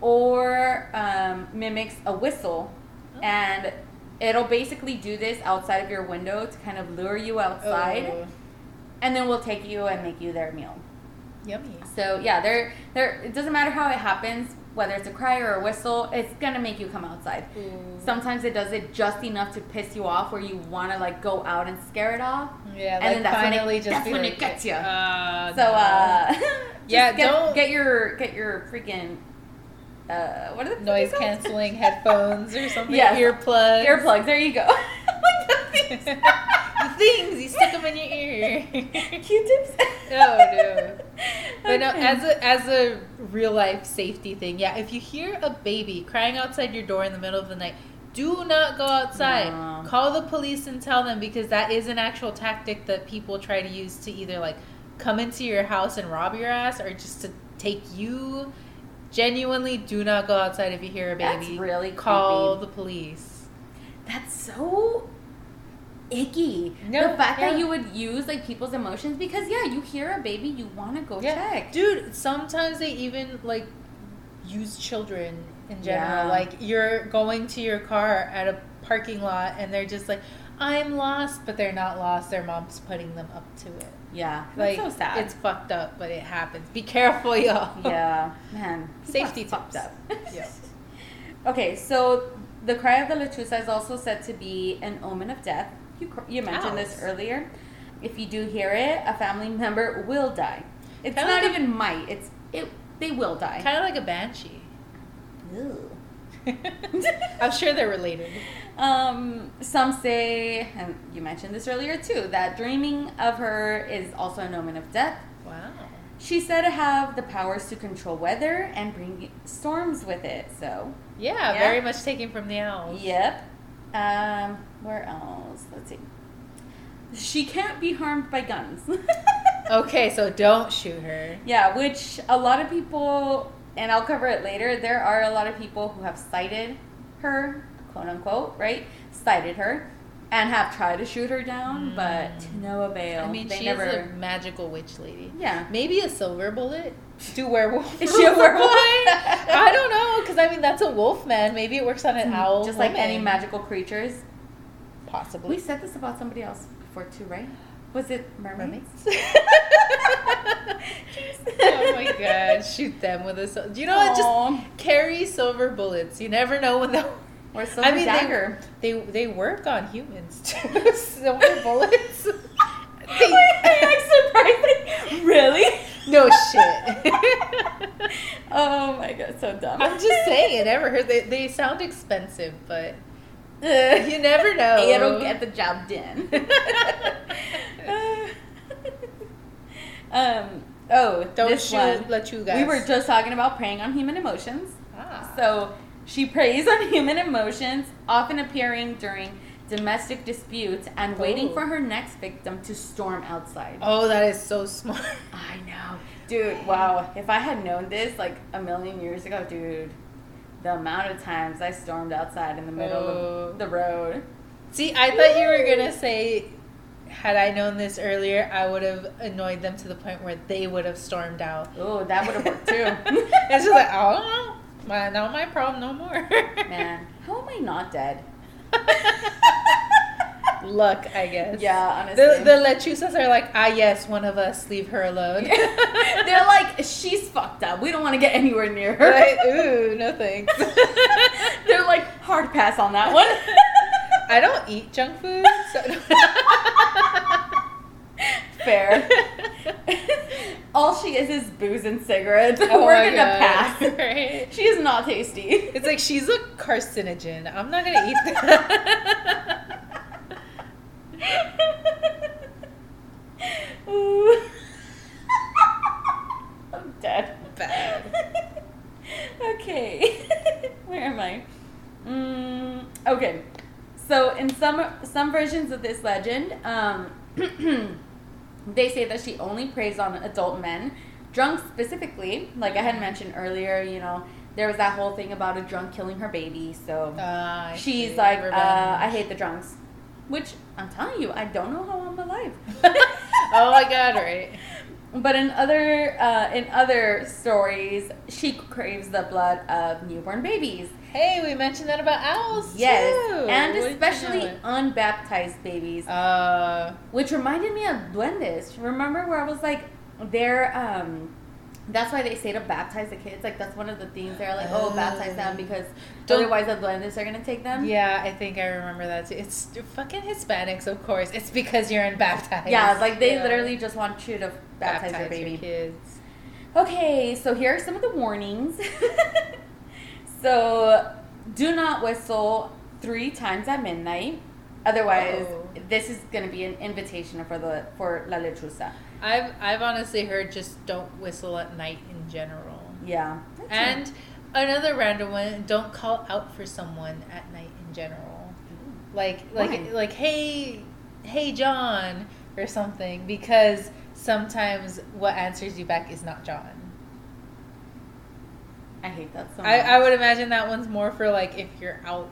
or um, mimics a whistle. Oh. And it'll basically do this outside of your window to kind of lure you outside. Oh. And then we'll take you and make you their meal. Yummy. So yeah, there, there. It doesn't matter how it happens, whether it's a cry or a whistle. It's gonna make you come outside. Sometimes it does it just enough to piss you off, where you want to like go out and scare it off. Yeah, And like then that's when it- just that's when like, it gets you. Uh, So uh, Yeah, get, don't- get your get your freaking uh, what are the noise canceling headphones or something. Yes. Earplugs. earplugs. There you go. The things the things you stick them in your ear. Q-tips. oh no. But no, as a as a real life safety thing, yeah. If you hear a baby crying outside your door in the middle of the night, do not go outside. No. Call the police and tell them because that is an actual tactic that people try to use to either like come into your house and rob your ass or just to take you. Genuinely, do not go outside if you hear a baby. That's really call creepy. the police. That's so icky. No, the fact yeah. that you would use like people's emotions because yeah, you hear a baby, you want to go check. Dude, sometimes they even like use children in general. Yeah. Like you're going to your car at a parking lot and they're just like, I'm lost, but they're not lost. Their mom's putting them up to it. Yeah, Like so sad. it's fucked up, but it happens. Be careful, y'all. yeah, man. Safety tips. up. Yeah. Okay, so the cry of the lechuza is also said to be an omen of death. You you mentioned this earlier. If you do hear it, a family member will die. It's Kinda not like a- even might. It's it. They will die. Kind of like a banshee. Ew. I'm sure they're related. Um, some say, and you mentioned this earlier too, that dreaming of her is also an omen of death. Wow. She's said to have the powers to control weather and bring storms with it. So, Yeah, Yeah. very much taken from the owls. yep. Um, where else? Let's see. She can't be harmed by guns. Okay, so don't shoot her. Yeah, which a lot of people, and I'll cover it later, there are a lot of people who have sighted her, quote unquote, right? Sighted her and have tried to shoot her down, but to no avail. I mean, they she never. a magical witch lady. yeah. Maybe a silver bullet. Do werewolf? Is she a werewolf? I don't know, because I mean that's a wolf man. Maybe it works on an owl. Just like any magical creatures. Possibly. We said this about somebody else before too, right? Was it mermaids? mermaids. oh my god! Shoot them with a. sil- Do you know what? Just carry silver bullets. You never know when they'll. Or silver I mean, dagger. they, they they work on humans too. silver bullets. They- I'm surprised. Really? No shit. Oh my god, so dumb. I'm just saying. It never hurt. They they sound expensive, but you never know. It'll get the job done. um. Oh, Don't this shoot. one. Let you guys. We were just talking about preying on human emotions. Ah. So she preys on human emotions, often appearing during domestic disputes and waiting Oh. for her next victim to storm outside. Oh, that is so smart. I know. Dude, wow. If I had known this like a million years ago, dude, the amount of times I stormed outside in the middle Oh. of the road. See, I thought you were gonna say, had I known this earlier, I would have annoyed them to the point where they would have stormed out. Oh, that would have worked too. It's just like, oh, my, not my problem no more. Man, how am I not dead? Luck, I guess. Yeah, honestly. The, the lechuzas are like, ah, yes, one of us, leave her alone. They're like, she's fucked up. We don't want to get anywhere near her. like, ooh, no thanks. They're like, hard pass on that one. I don't eat junk food, so. Fair. All she is is booze and cigarettes. Oh We're gonna God. pass. Right. She is not tasty. It's like she's a carcinogen. I'm not gonna eat that. Ooh. I'm dead. Bad. okay. Where am I? Mm, okay. So in some some versions of this legend, um, they say that she only preys on adult men, drunk specifically. Like I had mentioned earlier, you know, there was that whole thing about a drunk killing her baby. So I she's see. like, uh, I hate the drunks. Which I'm telling you, I don't know how I'm alive. oh my god! Right. But in other uh, in other stories, she craves the blood of newborn babies. Hey, we mentioned that about owls Yes, too. and What especially unbaptized babies, Uh, which reminded me of duendes. Remember where I was like, they're um, that's why they say to baptize the kids. Like that's one of the things they're like, oh, baptize them because Don't- otherwise the duendes are gonna take them. yeah, I think I remember that too. It's fucking Hispanics, of course. It's because you're in unbaptized. Yeah, like they Yeah. literally just want you to baptize, your Baptize baby. kids. Okay, so here are some of the warnings. so, do not whistle three times at midnight. Otherwise, Oh. this is going to be an invitation for the for la lechuza. I've I've honestly heard just don't whistle at night in general. Yeah. And another random one, don't call out for someone at night in general. Like like Why? like hey hey John or something because sometimes what answers you back is not John. I hate that so much. I, I would imagine that one's more for like if you're out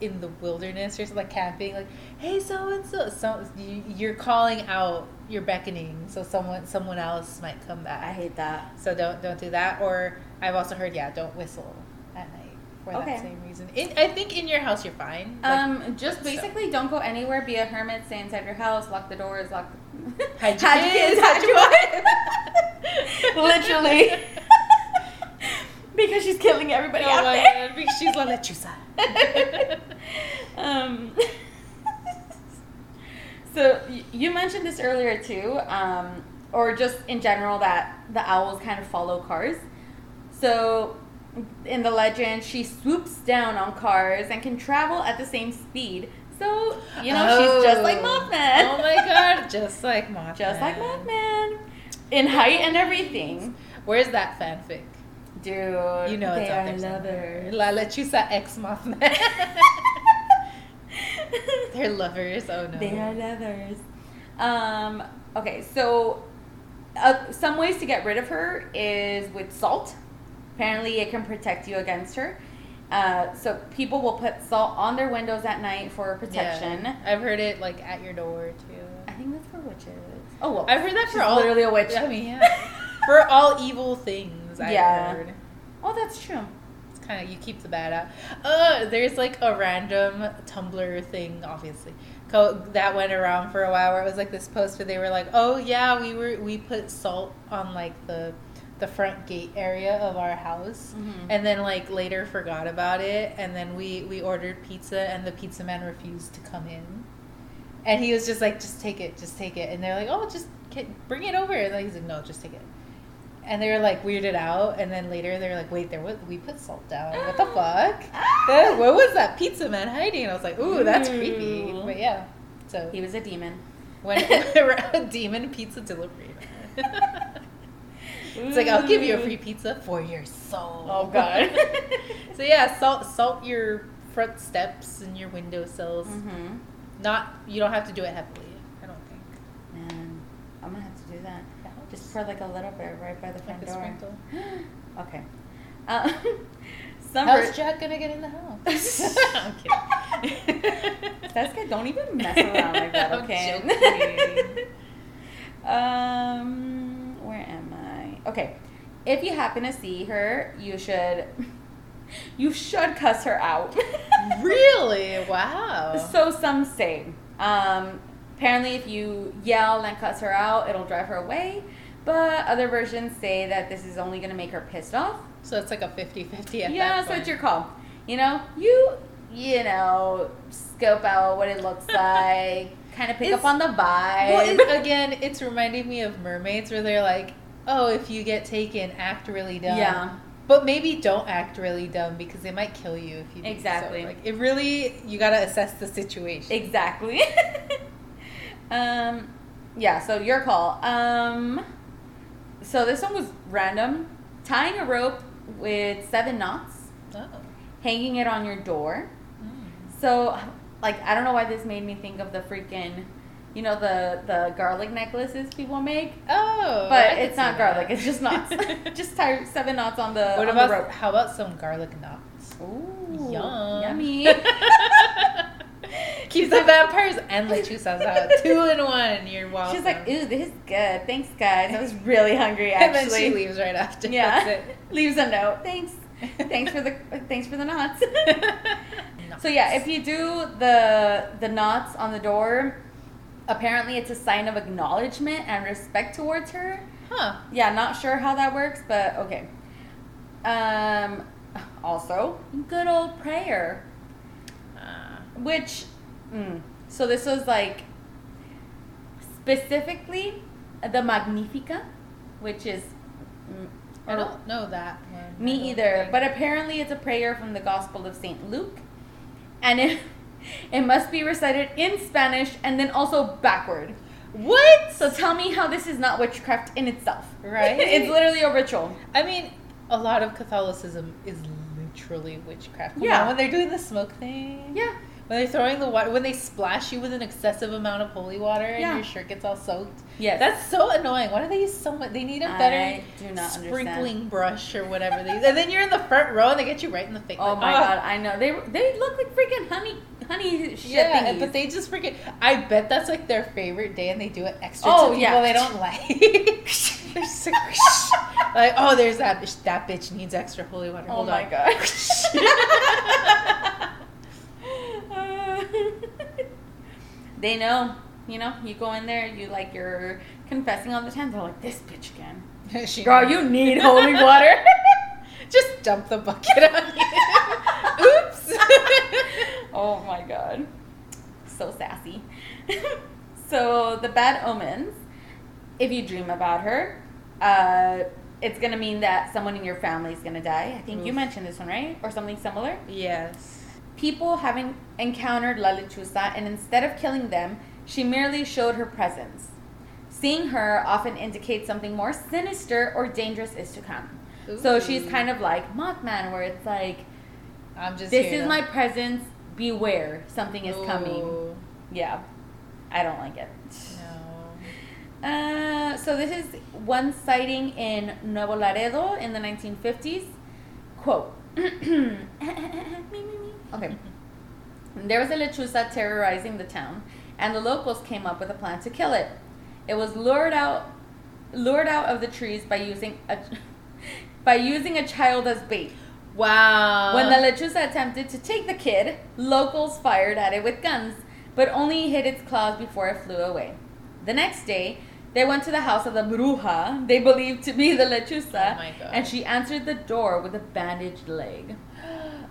in the wilderness or something, like camping, like hey so and so, so you, you're calling out, you're beckoning, so someone someone else might come back. I hate that. So don't don't do that. Or I've also heard, yeah, don't whistle at night for Okay. that same reason. In, I think in your house you're fine. Like, Um, just so- basically don't go anywhere. Be a hermit. Stay inside your house. Lock the doors. Lock. The... Hide your kids, hide your wife. Literally. because she's killing everybody oh out my there. god, because she's la lechuza. um, so you mentioned this earlier too, um, or just in general that the owls kind of follow cars. So in the legend, she swoops down on cars and can travel at the same speed. So you know she's just like Oh. Mothman. Oh my god, just like Mothman. just like Mothman, in height and everything, Where's that fanfic? Dude. You know they it's out are there somewhere. lovers. La lechuza ex Mothman. They're lovers. Oh no. They are lovers. Um, okay, so uh, some ways to get rid of her is with salt. Apparently, it can protect you against her. Uh, so people will put salt on their windows at night for protection. Yeah. I've heard it like at your door too. I think that's for witches. Oh well, I've heard that for she's all. literally a witch. I mean, yeah. for all evil things. I've Yeah. heard. Oh, that's true. It's kind of you keep the bad out. Uh, there's like a random Tumblr thing, obviously, co- that went around for a while where it was like this post where they were like, "Oh yeah, we were we put salt on like the the front gate area of our house." Mhm. And then like later forgot about it, and then we we ordered pizza, and the pizza man refused to come in, and he was just like, "Just take it, just take it," and they're like, "Oh, just bring it over," and like, he's like, "No, just take it." And they were like weirded out, and then later they were like, "Wait, there was we put salt down. What the fuck? Uh, what was that pizza man hiding?" And I was like, "Ooh, that's creepy." But yeah, so He was a demon. when a demon pizza delivery. it's like I'll give you a free pizza for your soul. Oh god. so yeah, salt salt your front steps and your windowsills. hmm Not you don't have to do it heavily. I don't think. Man, I'm gonna have to do that. Just for like a little bit right by the front like a door. sprinkle. okay. Uh, some How's ver- Jack gonna get in the house? I'm kidding. That's. Don't even mess around like that, I'm okay? um, where am I? Okay. If you happen to see her, you should you should cuss her out. really? Wow. So some say. Um, apparently, if you yell and cuss her out, it'll drive her away. But other versions say that this is only going to make her pissed off. So it's like a 50-50 at yeah, so it's your call. You know, you you know scope out what it looks like, kind of pick It's- up on the vibe. Well, it, again, it's reminding me of mermaids where they're like, "Oh, if you get taken, act really dumb." yeah, But maybe don't act really dumb because they might kill you if you do. So, Exactly. like it really, you gotta assess the situation. exactly. um, yeah. So your call. Um, so this one was random. Tying a rope with seven knots, Oh. hanging it on your door. Mm. So, like, I don't know why this made me think of the freaking, you know, the the garlic necklaces people make. Oh. But it's not that. garlic; it's just knots. just tie seven knots on the what on about the rope. how about some garlic knots? Ooh, Yum. yummy. Keeps the vampires and lechuzas out. Two in one. You're welcome. She's like, "Ooh, this is good. Thanks, guys. I was really hungry. and then Actually, she leaves right after. yeah, leaves a note. Thanks, thanks for the thanks for the knots." it. So yeah, if you do the the knots on the door, apparently it's a sign of acknowledgement and respect towards her. Huh. Yeah, not sure how that works, but okay. Um, also, good old prayer, Uh, which, mm, so this was like specifically the Magnifica, which is. mm, I don't know that one. Me either, think. but apparently it's a prayer from the Gospel of St. Luke. And it, it must be recited in Spanish and then also backward. what? So tell me how this is not witchcraft in itself. Right? it's literally a ritual. I mean, a lot of Catholicism is literally witchcraft. Yeah. when they're doing the smoke thing. Yeah. When they're throwing the water, when they splash you with an excessive amount of holy water and Yeah. your shirt gets all soaked. Yes. That's so annoying. Why do they use so much? They need a better sprinkling understand. brush or whatever they use. And then you're in the front row and they get you right in the face. Oh Like, my ah. god, I know. They they look like freaking honey honey shit Yeah, thingies. but they just freaking. I bet that's like their favorite day, and they do it extra Oh, to people yeah. they don't like. They're just like, oh, there's that bitch. That bitch needs extra holy water. Oh Hold my on. god. they know. You know, you go in there, you like you're confessing all the time. They're like, this bitch again. She- Girl, you need holy water. just dump the bucket on you. Oops. oh my god. So sassy. so the bad omens, if you dream about her, uh, it's gonna mean that someone in your family is gonna die. I think you mentioned this one, right? Or something similar. yes. People having encountered La Lechuza, and instead of killing them, she merely showed her presence. Seeing her often indicates something more sinister or dangerous is to come. So she's kind of like Mothman, where it's like, I'm just. this is to- my presence, beware, something is coming. Yeah, I don't like it. Uh, so this is one sighting in Nuevo Laredo in the 1950s. Quote. Okay. There was a lechuza terrorizing the town, and the locals came up with a plan to kill it. It was lured out, lured out of the trees by using a, by using a child as bait. Wow. When the lechuza attempted to take the kid, locals fired at it with guns, but only hit its claws before it flew away. The next day, they went to the house of the bruja they believed to be the lechuza, Oh and she answered the door with a bandaged leg.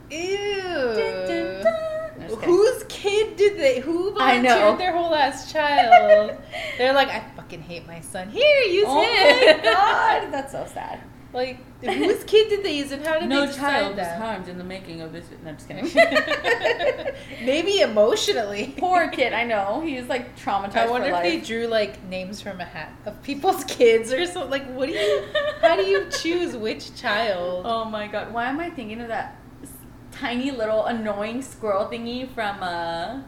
Ew. Dun, dun, dun. I'm just kidding. Whose kid did they? Who I know. volunteered their whole ass child? They're like, I fucking hate my son. Here, use Oh him. my god, that's so sad. like, whose kid did they use, and how did No they decide child was that? harmed in the making of this. No, I'm just kidding. Maybe emotionally. Poor kid, I know. He's like traumatized I wonder if they drew like names from a hat of people's kids or something. Like, what do you? How do you choose which child? Oh my god, why am I thinking of that tiny little annoying squirrel thingy from uh,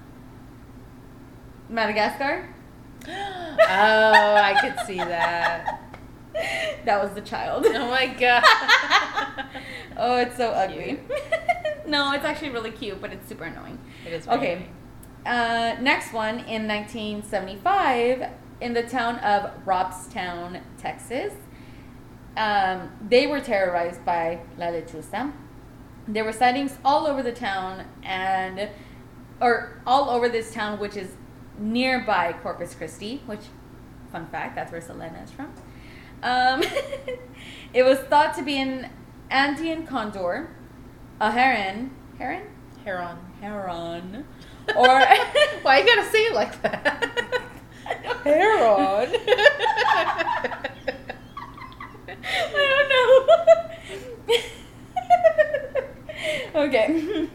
Madagascar? oh, I could see that. that was the child. Oh my god. oh, it's so ugly. no, it's actually really cute, but it's super annoying. It is Okay. annoying. Uh, next one in 1975 in the town of Robstown, Texas. Um, they were terrorized by La Lechuza. There were sightings all over the town and, or all over this town, which is nearby Corpus Christi, which, fun fact, that's where Selena is from. Um, it was thought to be an Andean condor, a heron, heron, Heron. heron, or Why you gotta say it like that? Heron. I don't know. okay.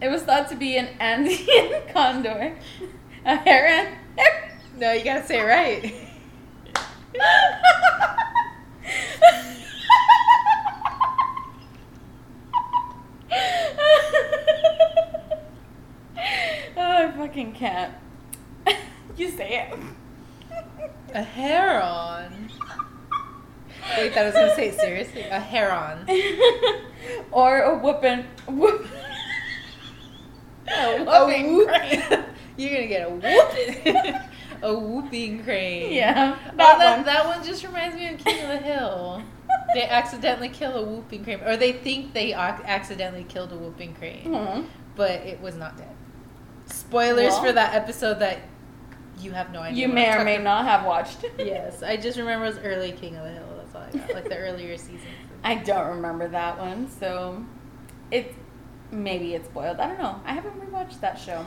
it was thought to be an Andean condor, a heron. no, you gotta say it right. oh, I fucking can't. you say it. A heron. Wait, I was gonna say it seriously. A heron. or a whooping. Whoop. A whooping whoop- crane. You're gonna get a whooping. a whooping crane. Yeah, Oh, that that, one. that one just reminds me of King of the Hill. They accidentally kill a whooping crane, or they think they ac- accidentally killed a whooping crane, Mhm. but it was not dead. Spoilers Well- for that episode that you have no idea. You may or may about. not have watched. Yes, I just remember it was early King of the Hill. Like the earlier seasons. I don't remember that one, so it maybe it's spoiled. I don't know. I haven't rewatched that show.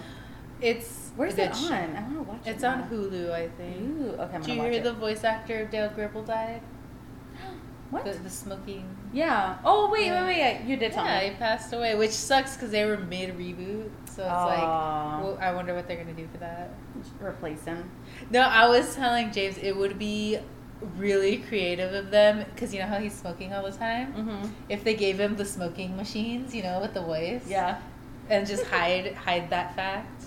It's Where's it on? I want to watch it. It's on. Hulu, I think. Ooh, okay, I'm gonna you hear it. the voice actor of Dale Gribble died? what? The, the smoking. yeah. Oh wait, Yeah. wait, wait. You did tell Yeah, me. he passed away, which sucks because they were mid reboot. So it's like, well, I wonder what they're gonna do for that. Replace him. No, I was telling James it would be really creative of them because you know how he's smoking all the time. Mm-hmm. If they gave him the smoking machines, you know, with the voice, Yeah. and just hide hide that fact.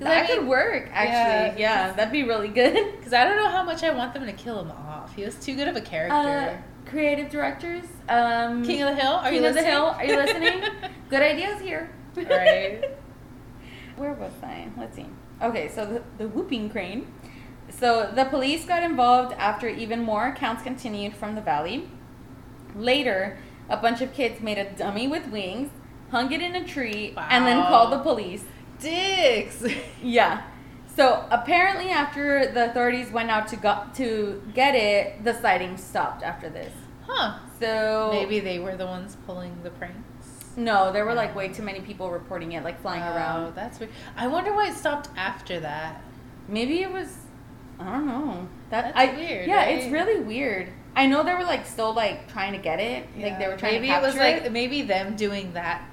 That I could mean, work, actually. yeah, Yeah, that'd be really good. Because I don't know how much I want them to kill him off. He was too good of a Uh, character. creative directors. Um, King of the Hill, are King you of the listening? Hill, are you listening? Good ideas here. Right. Where was I? Let's see. Okay, so the, the whooping crane. So the police got involved after even more accounts continued from the valley. Later, a bunch of kids made a dummy with wings, hung it in a tree, and then called the police. Dicks. Yeah. So apparently, after the authorities went out to go- to get it, the sighting stopped after this. Huh. So Maybe they were the ones pulling the pranks. no, there were like way too many people reporting it, like flying Oh, around. that's weird. I wonder why it stopped after that. Maybe it was. I don't know. That That's I, weird, Yeah, right? it's really weird. I know they were like still like trying to get it. Like they were trying maybe to capture it was like maybe them doing that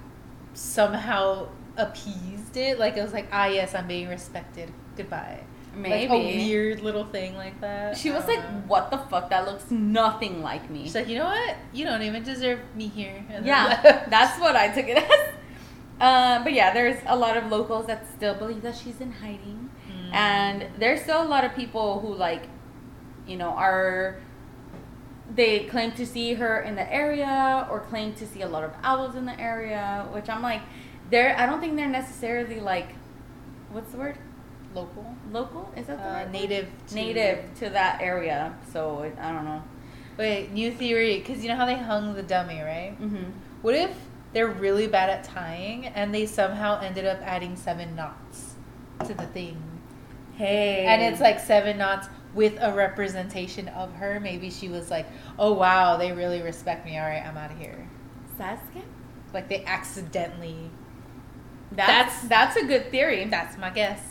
somehow appeased it. Like it was like, ah, yes, I'm being respected. Goodbye. Maybe like a weird little thing like that. She was like, know. "What the fuck? That looks nothing like me." She's like, you know what? You don't even deserve me here. Yeah, that's what I took it as. Uh, but yeah, there's a lot of locals that still believe that she's in hiding, And there's still a lot of people who like, you know, are they claim to see her in the area or claim to see a lot of owls in the area, which I'm like, they're I don't think they're necessarily like, what's the word? local, Local? Is that the uh, word? native, to, Native to that area. So it, I don't know. Wait, new theory, because you know how they hung the dummy, right? Mm-hmm. What if they're really bad at tying and they somehow ended up adding seven knots to the thing? Hey. And it's like seven knots with a representation of her. Maybe she was like, oh wow, they really respect me. All right, I'm out of here. Sasuke. Like they accidentally. That's that's a good theory. That's my guess.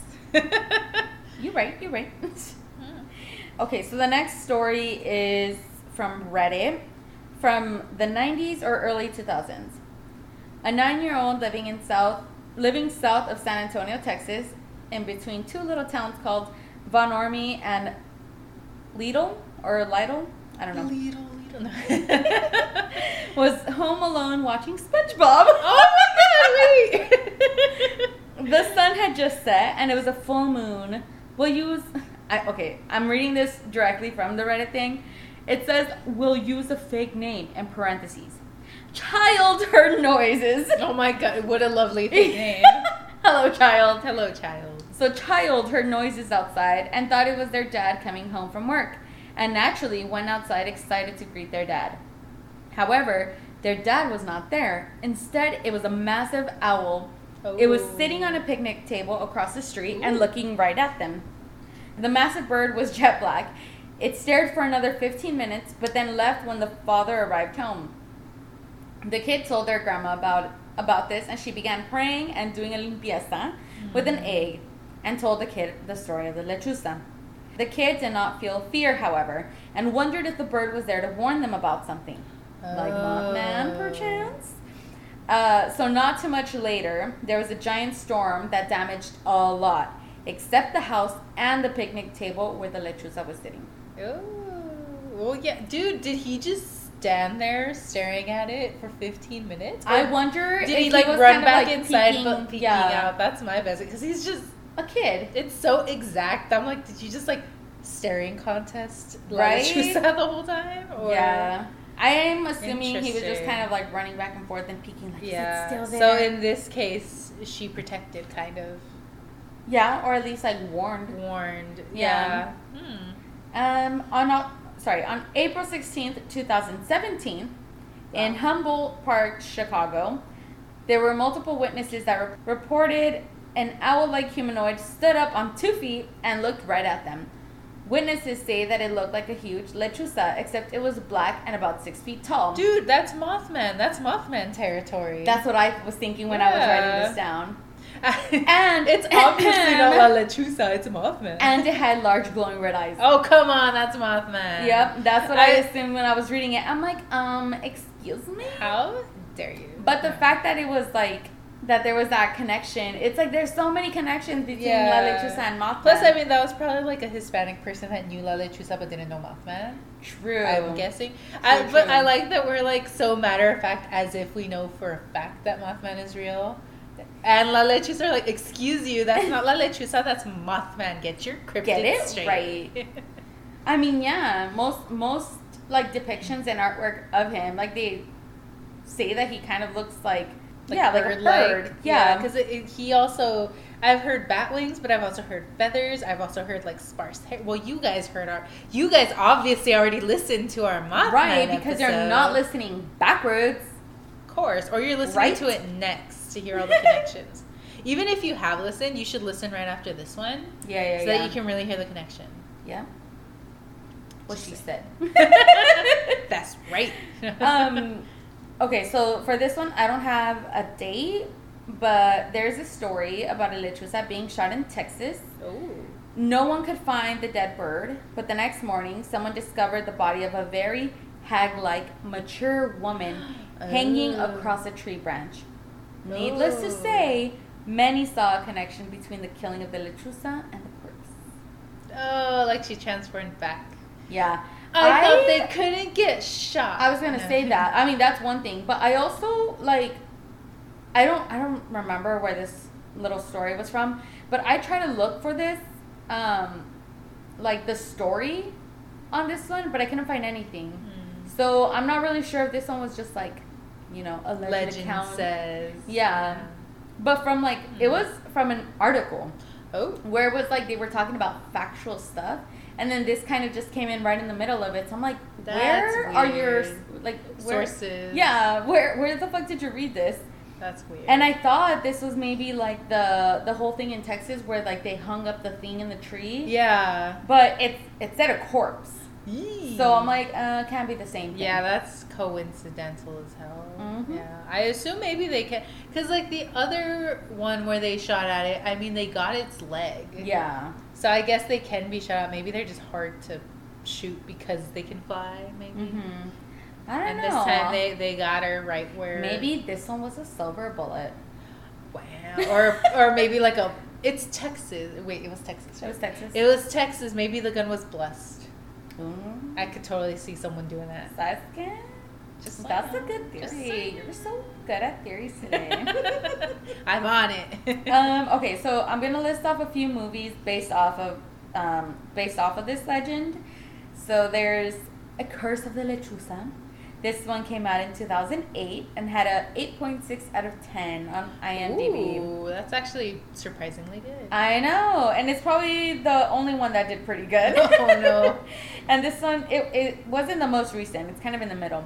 You're right. You're right. Hmm. okay, so the next story is from Reddit from the 90s or early 2000s. A nine-year-old living in south living south of San Antonio, Texas, in between two little towns called Von Ormy and Lytle or Lytle. I don't know. Little, little. Was home alone watching SpongeBob. oh my god! Wait. the sun had just set and it was a full moon. We'll use. I, okay, I'm reading this directly from the Reddit thing. It says we'll use a fake name in parentheses. Child heard noises. oh my god! What a lovely fake name. Hello, child. Hello, child. So, child heard noises outside and thought it was their dad coming home from work, and naturally went outside excited to greet their dad. However, their dad was not there. Instead, it was a massive owl. It was Oh. sitting on a picnic table across the street and looking right at them. The massive bird was jet black. It stared for another 15 minutes, but then left when the father arrived home. The kid told their grandma about about this, and she began praying and doing a limpieza with an egg, and told the kid the story of the lechuza. The kid did not feel fear, however, and wondered if the bird was there to warn them about something, like Mothman, Oh. perchance. Uh, so not too much later, there was a giant storm that damaged a lot, except the house and the picnic table where the lechuza was sitting. Oh, well, yeah, dude. Did he just stand there staring at it for 15 minutes? I wonder Did if he like was run kind back like, inside peeking- but peeking yeah, out? That's my best because he's just. a kid. It's so exact. I'm like, did you just like staring contest Right? Lechuza the whole time? Or? Yeah. I am assuming he was just kind of like running back and forth and peeking, like, Yeah. still So in this case, she protected, kind of yeah, or at least like warned. warned. Yeah. Yeah. Hmm. Um, on sorry, on April sixteenth, two thousand seventeen, in Wow. Humboldt Park, Chicago, there were multiple witnesses that re- reported an owl-like humanoid stood up on two feet and looked right at them. Witnesses say that it looked like a huge lechuza, except it was black and about six feet tall. Dude, that's Mothman. That's Mothman territory. That's what I was thinking when I was writing this down. and it's obviously not La Lechuza. It's Mothman. And it had large glowing red eyes. oh come on, that's Mothman. Yep, that's what I, I- assumed when I was reading it. I'm like, um, excuse me? How dare you? But the fact that it was like that there was that connection, it's like there's so many connections between La Yeah. Lechuza and Mothman. Plus, I mean, that was probably like a Hispanic person that knew La Lechuza but didn't know Mothman. true. I'm guessing. I, but. I like that we're like so matter of fact as if we know for a fact that Mothman is real. And La Lechuza are like, excuse you, that's not La Lechuza, that's Mothman. Get your cryptid Get it straight. right. I mean, yeah, most most like depictions and artwork of him, like they say that he kind of looks like, Like yeah, like a bird-like. Yeah, because it- he also I've heard bat wings, but I've also heard feathers. I've also heard like sparse hair. Well, you guys heard our. You guys obviously already listened to our Mothman right, because you're not listening backwards. Of course, or you're listening Right? to it next to hear all the connections. Even if you have listened, you should listen right after this one Yeah, yeah, so yeah. that you can really hear the connection. yeah. What she said. That's right. um, okay, so for this one, I don't have a date, but there's a story about a lechuza being shot in Texas. oh. No one could find the dead bird, but the next morning, someone discovered the body of a very hag-like, mature woman hanging Oh. across a tree branch. Needless to say, many saw a connection between the killing of the lechuza and the corpse. Oh, like she transformed back. Yeah. I, thought they couldn't get shot. I was gonna say that. I mean, that's one thing, but I also like. I don't. I don't remember where this little story was from, but I try to look for this um, like the story on this one, but I couldn't find anything. Hmm. So I'm not really sure if this one was just like, you know, a legend, Legend account. says. Yeah. But from like, it Hmm. was from an article Oh. where it was like they were talking about factual stuff, and then this kind of just came in right in the middle of it. So I'm like, That's where are your like where, Sources. Yeah, where where the fuck did you read this? That's weird. And I thought this was maybe like the the whole thing in Texas where like they hung up the thing in the tree. Yeah. But it's it said a corpse. Yee. So I'm like, uh, can't be the same thing. Yeah, that's coincidental as hell. Mhm. Yeah, I assume maybe they can, cause like the other one where they shot at it, I mean they got its leg. Yeah. So I guess they can be shot at. Maybe they're just hard to shoot because they can fly. Maybe. Mm-hmm. I don't And know. this time they they got her right where. maybe this one was a silver bullet. Wow. Or or maybe like a. It's Texas. Wait, it was Texas. It was Texas. It was Texas. Maybe the gun was blessed. Mm. I could totally see someone doing that. Just That's a good theory. You're so good at theories today. I'm on it. um, okay, so I'm gonna list off a few movies based off of um, based off of this legend. So there's A Curse of the Lechuza. This one came out in 2008 and had a 8.6 out of 10 on IMDb. Ooh, that's actually surprisingly good. I know, and it's probably the only one that did pretty good. Oh, no. and this one, it, it wasn't the most recent. It's kind of in the middle.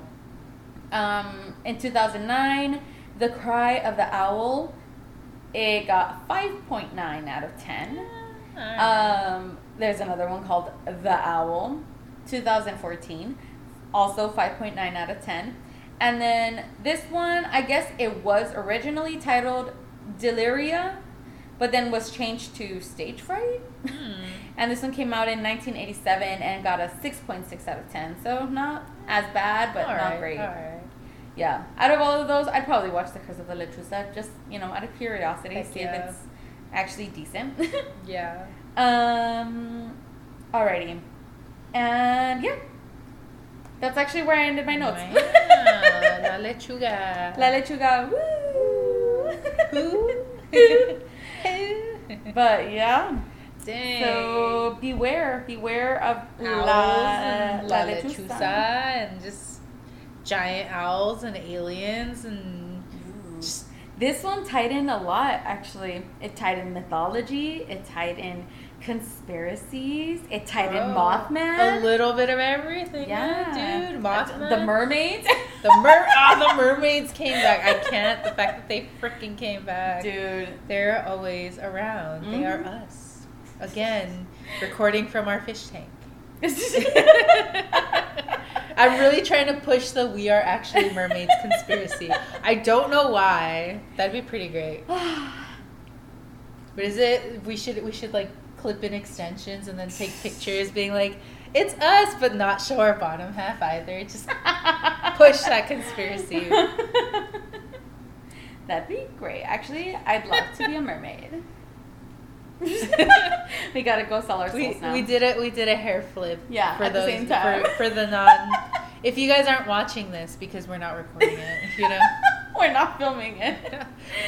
Um, in 2009, The Cry of the Owl, it got 5.9 out of 10. Alright. Um, there's another one called The Owl, 2014, also 5.9 out of 10. And then this one, I guess it was originally titled Deliria, but then was changed to Stage Fright. Hmm. And this one came out in 1987 and got a 6.6 out of 10. So not as bad, but not Alright, great. Yeah. Out of all of those, I'd probably watch The Curse of the Lechuza just, you know, out of curiosity, Heck see yeah. if it's actually decent. Yeah. um, alrighty. And yeah. That's actually where I ended my notes. Wow, La lechuga. La Lechuga. Woo! But yeah. Dang. So beware, beware of owls La, and La La Lechuza. Lechuza and just giant owls and aliens and just This one tied in a lot, actually. It tied in mythology. It tied in conspiracies. It tied in Oh, Mothman. A little bit of everything. yeah, Yeah, dude. Mothman. The mermaids. The mer oh, the mermaids came back. I can't. The fact that they freaking came back. Dude. They're always around. They are Mhm. us. Again, recording from our fish tank. I'm really trying to push the we are actually mermaids conspiracy. I don't know why. That'd be pretty great. But is it we should we should like clip in extensions and then take pictures being like it's us but not show our bottom half either. Just push that conspiracy. That'd be great. Actually, I'd love to be a mermaid. we gotta go sell our souls We, now. we did it. We did a hair flip. Yeah, for at the those same time. For, for the non. if you guys aren't watching this because we're not recording it, you know, We're not filming it.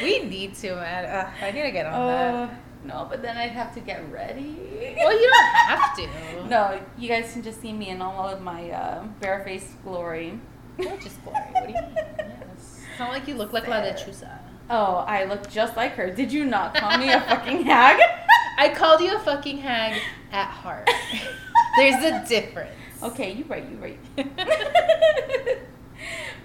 we need to, man. Ugh, I need to get on Uh, that. No, but then I'd have to get ready. Well, you don't have to. No, you guys can just see me in all of my uh, barefaced glory. Gorgeous glory. What do you mean? Yes. It's not like you look like La. Lechuza. Oh, I look just like her. Did you not call me a fucking hag? I called you a fucking hag at heart. There's a difference. Okay, you're right, you're right.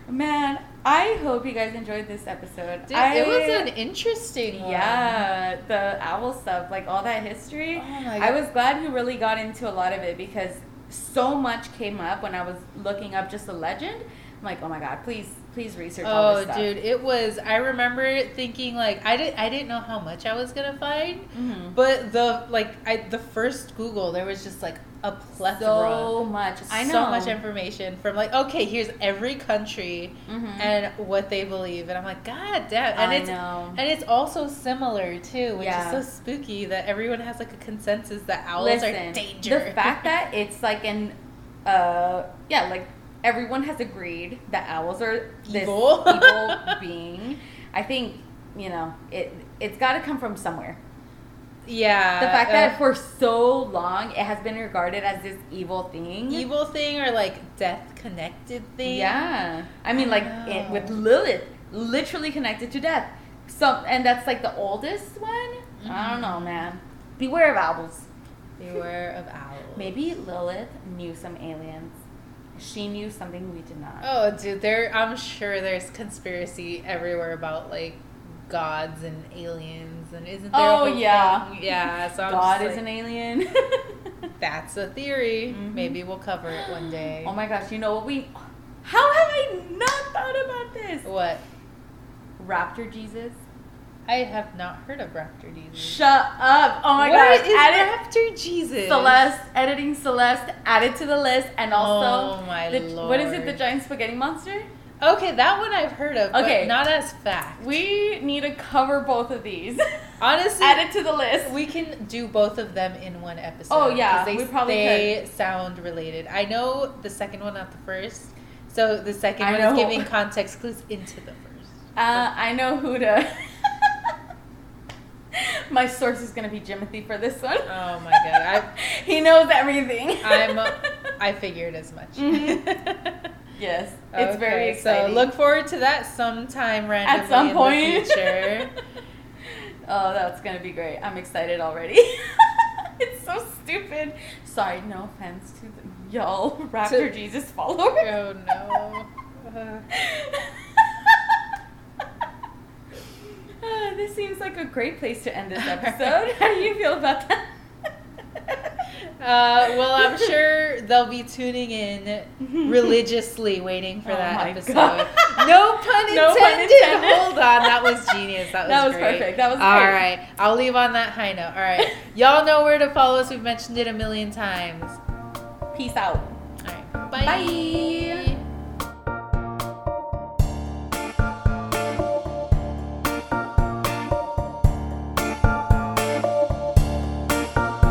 Man, I hope you guys enjoyed this episode. Dude, I, it was an interesting one. yeah, the owl stuff, like all that history. Oh I was glad you really got into a lot of it because so much came up when I was looking up just the legend. I'm like, oh my god, please, please research all Oh, this stuff. dude, it was. I remember thinking like I didn't. I didn't know how much I was gonna find, Mhm. but the like I the first Google there was just like a plethora. so much. I know So much information from like okay, here's every country Mhm. and what they believe, and I'm like, God damn, and I it's know. and it's also similar too, which Yeah. is so spooky that everyone has like a consensus that owls Listen, are danger. the fact that it's like an, uh, yeah, like everyone has agreed that owls are this Evil. evil being. I think you know it. It's got to come from somewhere. Yeah. The fact uh, that for so long it has been regarded as this evil thing. evil thing or like death connected thing. Yeah. I mean, like it, with Lilith, literally connected to death. So, and that's like the oldest one. I don't know, Mhm. man. Beware of owls. Beware of owls. Maybe Lilith knew some aliens. She knew something we did not. Oh, dude, there. I'm sure there's conspiracy everywhere about like gods and aliens, and isn't there? a Oh, yeah. thing? yeah. So I'm God is like, an alien. That's a theory. Mhm. Maybe we'll cover it one day. oh my gosh! You know what we? How have I not thought about this? What? Raptor Jesus. I have not heard of Raptor Jesus. Shut up! Oh my What is Added Raptor Jesus? Celeste, editing Celeste, added to the list, and also Oh my the, what is it? The giant spaghetti monster. Okay, that one I've heard of. Okay. but not as fact. We need to cover both of these. honestly Add it to the list. We can do both of them in one episode. Oh, yeah, they, we probably they sound related. I know the second one, not the first. So the second I one know. is giving context clues into the first. Uh, I know who to. My source is gonna be Jimothy for this one. Oh my god, I he knows everything. I'm I figured as much. Mhm. Yes, it's very exciting. So look forward to that sometime randomly at some in point. the future. oh, that's gonna be great. I'm excited already. it's so stupid. Sorry, no offense to the, y'all Raptor To- Jesus followers. oh no. Uh, Ah, this seems like a great place to end this episode. How do you feel about that? Uh, well, I'm sure they'll be tuning in religiously, waiting for Oh that episode. God. No pun intended. No pun intended. Hold on, that was genius. That was, That was great. perfect. That was All great. right, I'll leave on that high note. All right, y'all know where to follow us. We've mentioned it a million times. Peace out. All right, Bye.